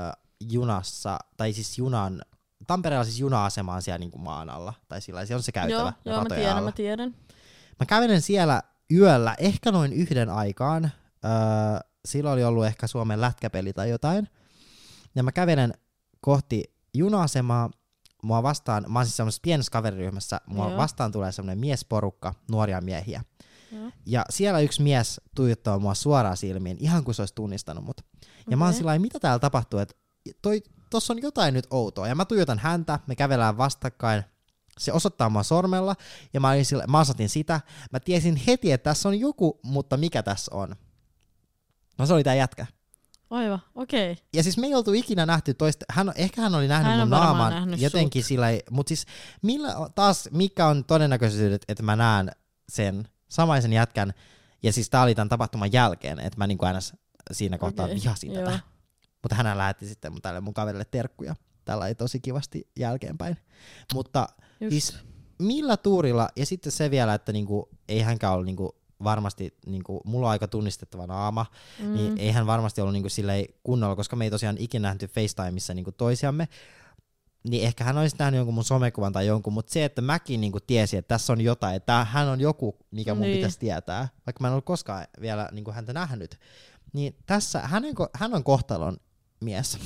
junassa, tai siis junan, Tampereella siis juna-asema on siellä niinku maan alla, tai sillä siellä on se käytävä Joo, joo mä tiedän, alla. mä tiedän. Mä kävelen siellä yöllä, ehkä noin yhden aikaan. Öö, silloin oli ollut ehkä Suomen lätkäpeli tai jotain. Ja mä kävelen kohti juna-asemaa. Mua vastaan, mä oon siis semmoisessa pienessä kaveriryhmässä, mua Joo. vastaan tulee semmoinen miesporukka, nuoria miehiä. Joo. Ja siellä yksi mies tuijottaa mua suoraan silmiin, ihan kuin se olisi tunnistanut mut. Ja mä oon sillä mitä täällä tapahtuu, että toi, tossa on jotain nyt outoa. Ja mä tuijotan häntä, me kävelään vastakkain, se osoittaa mua sormella, ja mä, olin sillä, mä osoitin sitä. Mä tiesin heti, että tässä on joku, mutta mikä tässä on? No se oli tää jätkä. Aivan, okei. Okay. Ja siis me ei oltu ikinä nähty toista, hän, ehkä hän oli nähnyt Hän mun naaman nähnyt jotenkin sillä mutta siis millä, taas mikä on todennäköisyydet, että mä näen sen samaisen jätkän, ja siis tää oli tämän tapahtuman jälkeen, että mä niinku aina siinä kohtaa Okei, vihasin joo. tätä. Mutta hän lähetti sitten mun tälle mun kaverille terkkuja. Tällä ei tosi kivasti jälkeenpäin. Mutta Just. Siis millä tuurilla, ja sitten se vielä, että niinku, ei hänkään ollut niinku varmasti, niinku, mulla on aika tunnistettava naama, mm. niin ei hän varmasti ollut niinku silleen kunnolla, koska me ei tosiaan ikinä nähty FaceTimeissa niinku toisiamme, niin ehkä hän olisi nähnyt jonkun mun somekuvan tai jonkun, mutta se, että mäkin niinku tiesin, että tässä on jotain, että hän on joku, mikä mun Niin. pitäisi tietää, vaikka mä en ollut koskaan vielä niinku häntä nähnyt, niin tässä hänen, hän on kohtalon mies.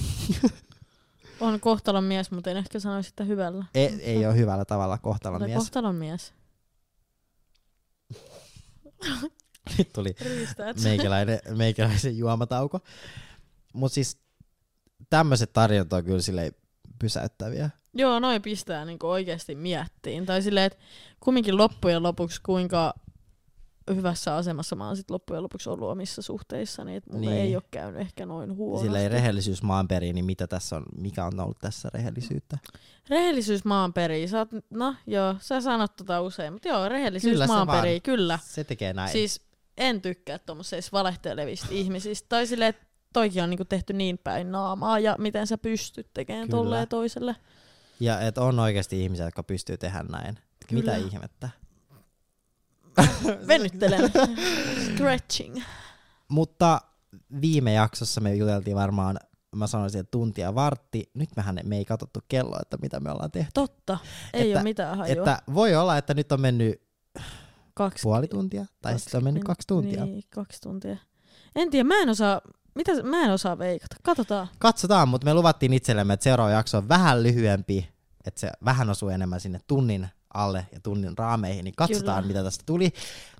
On kohtalon mies, mutta en ehkä sanoisi sitä hyvällä. ei, ei ole hyvällä tavalla kohtalon mies. kohtalon mies. Nyt tuli meikäläinen, meikäläisen juomatauko. Mutta siis tämmöiset tarinat on kyllä silleen pysäyttäviä. Joo, noin pistää niinku oikeasti miettiin. Tai silleen, että kumminkin loppujen lopuksi kuinka hyvässä asemassa mä oon sit loppujen lopuksi ollut omissa suhteissa, niin että mulle Niin. ei ole käynyt ehkä noin huonosti. Silleen rehellisyys maan periin, niin mitä tässä on, mikä on ollut tässä rehellisyyttä? Rehellisyys maan perii. Sä oot, no joo, sä sanot tota usein, mutta joo, rehellisyys Kyllä se maan vaan. perii, kyllä. Se tekee näin. Siis en tykkää tuommoisista valehtelevista ihmisistä. Tai silleen, että toikin on niinku tehty niin päin naamaa ja miten sä pystyt tekemään tolleen toiselle. Ja et on oikeasti ihmisiä, jotka pystyy tehdä näin. Kyllä. Mitä ihmettä? Venyttelen. Stretching. Mutta viime jaksossa me juteltiin varmaan, mä sanoisin, että tuntia vartti. Nyt mehän me ei katsottu kelloa, että mitä me ollaan tehty. Totta. Ei Että- ole mitään hajua. Että voi olla, että nyt on mennyt kaksi, puoli tuntia, tai sitten on mennyt kaksi tuntia. Niin, kaksi tuntia. En tiedä, mä en osaa, mitä, mä en osaa veikata. Katsotaan. Katsotaan, mutta me luvattiin itsellemme, että seuraava jakso on vähän lyhyempi, että se vähän osuu enemmän sinne tunnin alle ja tunnin raameihin, niin katsotaan, Kyllä. mitä tästä tuli.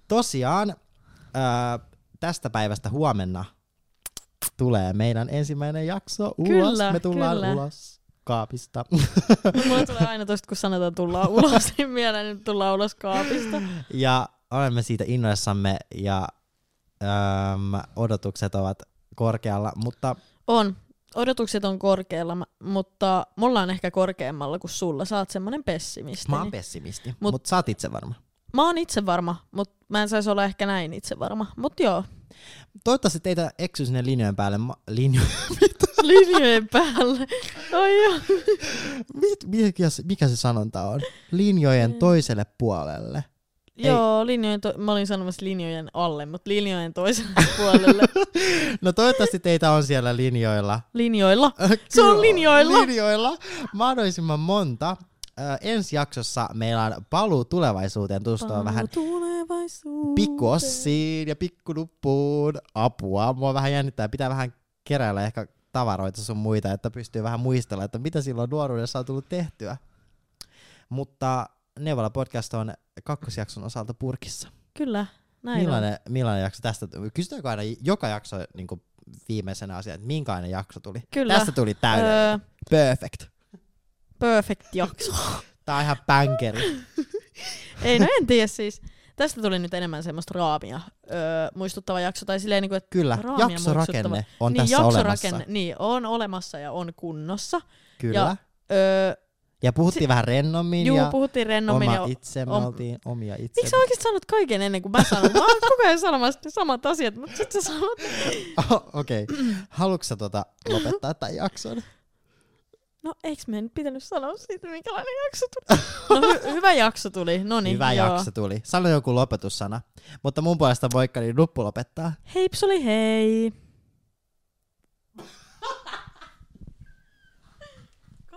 Tosiaan ää, tästä päivästä huomenna tulee meidän ensimmäinen jakso ulos. Kyllä, me tullaan kyllä. ulos kaapista. No, mulla tulee aina tosta, kun sanotaan tullaan ulos, niin mieleen nyt tullaan ulos kaapista. ja olemme siitä innoissamme ja äm, odotukset ovat korkealla, mutta On. Odotukset on korkealla, mutta mulla on ehkä korkeammalla kuin sulla. Sä oot semmonen pessimisti. mä oon pessimisti, Mut- mutta mut sä oot itse varma. Mä oon itse varma, mutta mä en saisi olla ehkä näin itse varma. Mut joo, Toivottavasti teitä eksy sinne linjojen päälle. Ma- linjo- linjojen päälle. Oi joo. Mit, mikä, mikä se sanonta on? Linjojen toiselle puolelle. Joo, linjojen to- mä olin sanomassa linjojen alle, mutta linjojen toiselle puolelle. No toivottavasti teitä on siellä linjoilla. Linjoilla. Se on linjoilla. Linjoilla. Mahdollisimman monta. Ö, ensi jaksossa meillä on paluu tulevaisuuteen tutustua vähän pikkuossiin ja pikkunuppuun. Apua. Mua vähän jännittää. Pitää vähän keräillä ehkä tavaroita sun muita, että pystyy vähän muistella, että mitä silloin nuoruudessa on tullut tehtyä. Mutta Neuvola podcast on kakkosjakson osalta purkissa. Kyllä, näin on. Millainen, millainen jakso tästä? Kysytäänkö aina joka jakso niin viimeisenä asia, että minkälainen jakso tuli? Kyllä. Tästä tuli täydellinen. Öö, Perfect. perfect jakso. Tää on ihan pänkeri. Ei, no en tiedä siis. Tästä tuli nyt enemmän semmoista raamia öö, muistuttava jakso. Tai silleen, niin kuin, että Kyllä, Raamia jaksorakenne on niin, tässä jaksorakenne, olemassa. Niin, on olemassa ja on kunnossa. Kyllä. Ja, öö, ja puhuttiin vähän rennommin juu, ja puhuttiin rennommin. oma Ja, itse, me om- oltiin omia itse. miksi sä oikeasti sanot kaiken ennen kuin mä sanon? Mä oon koko ajan sanomassa ne samat asiat, mutta sit sä sanot. Oh, Okei, okay. haluatko sä tota lopettaa tämän jakson? No eiks me nyt pitänyt sanoa siitä, minkälainen jakso tuli? No hy- hyvä jakso tuli, no niin. Hyvä joo. jakso tuli. Sano joku lopetussana. Mutta mun puolesta voikka, niin nuppu lopettaa. Heipsoli hei!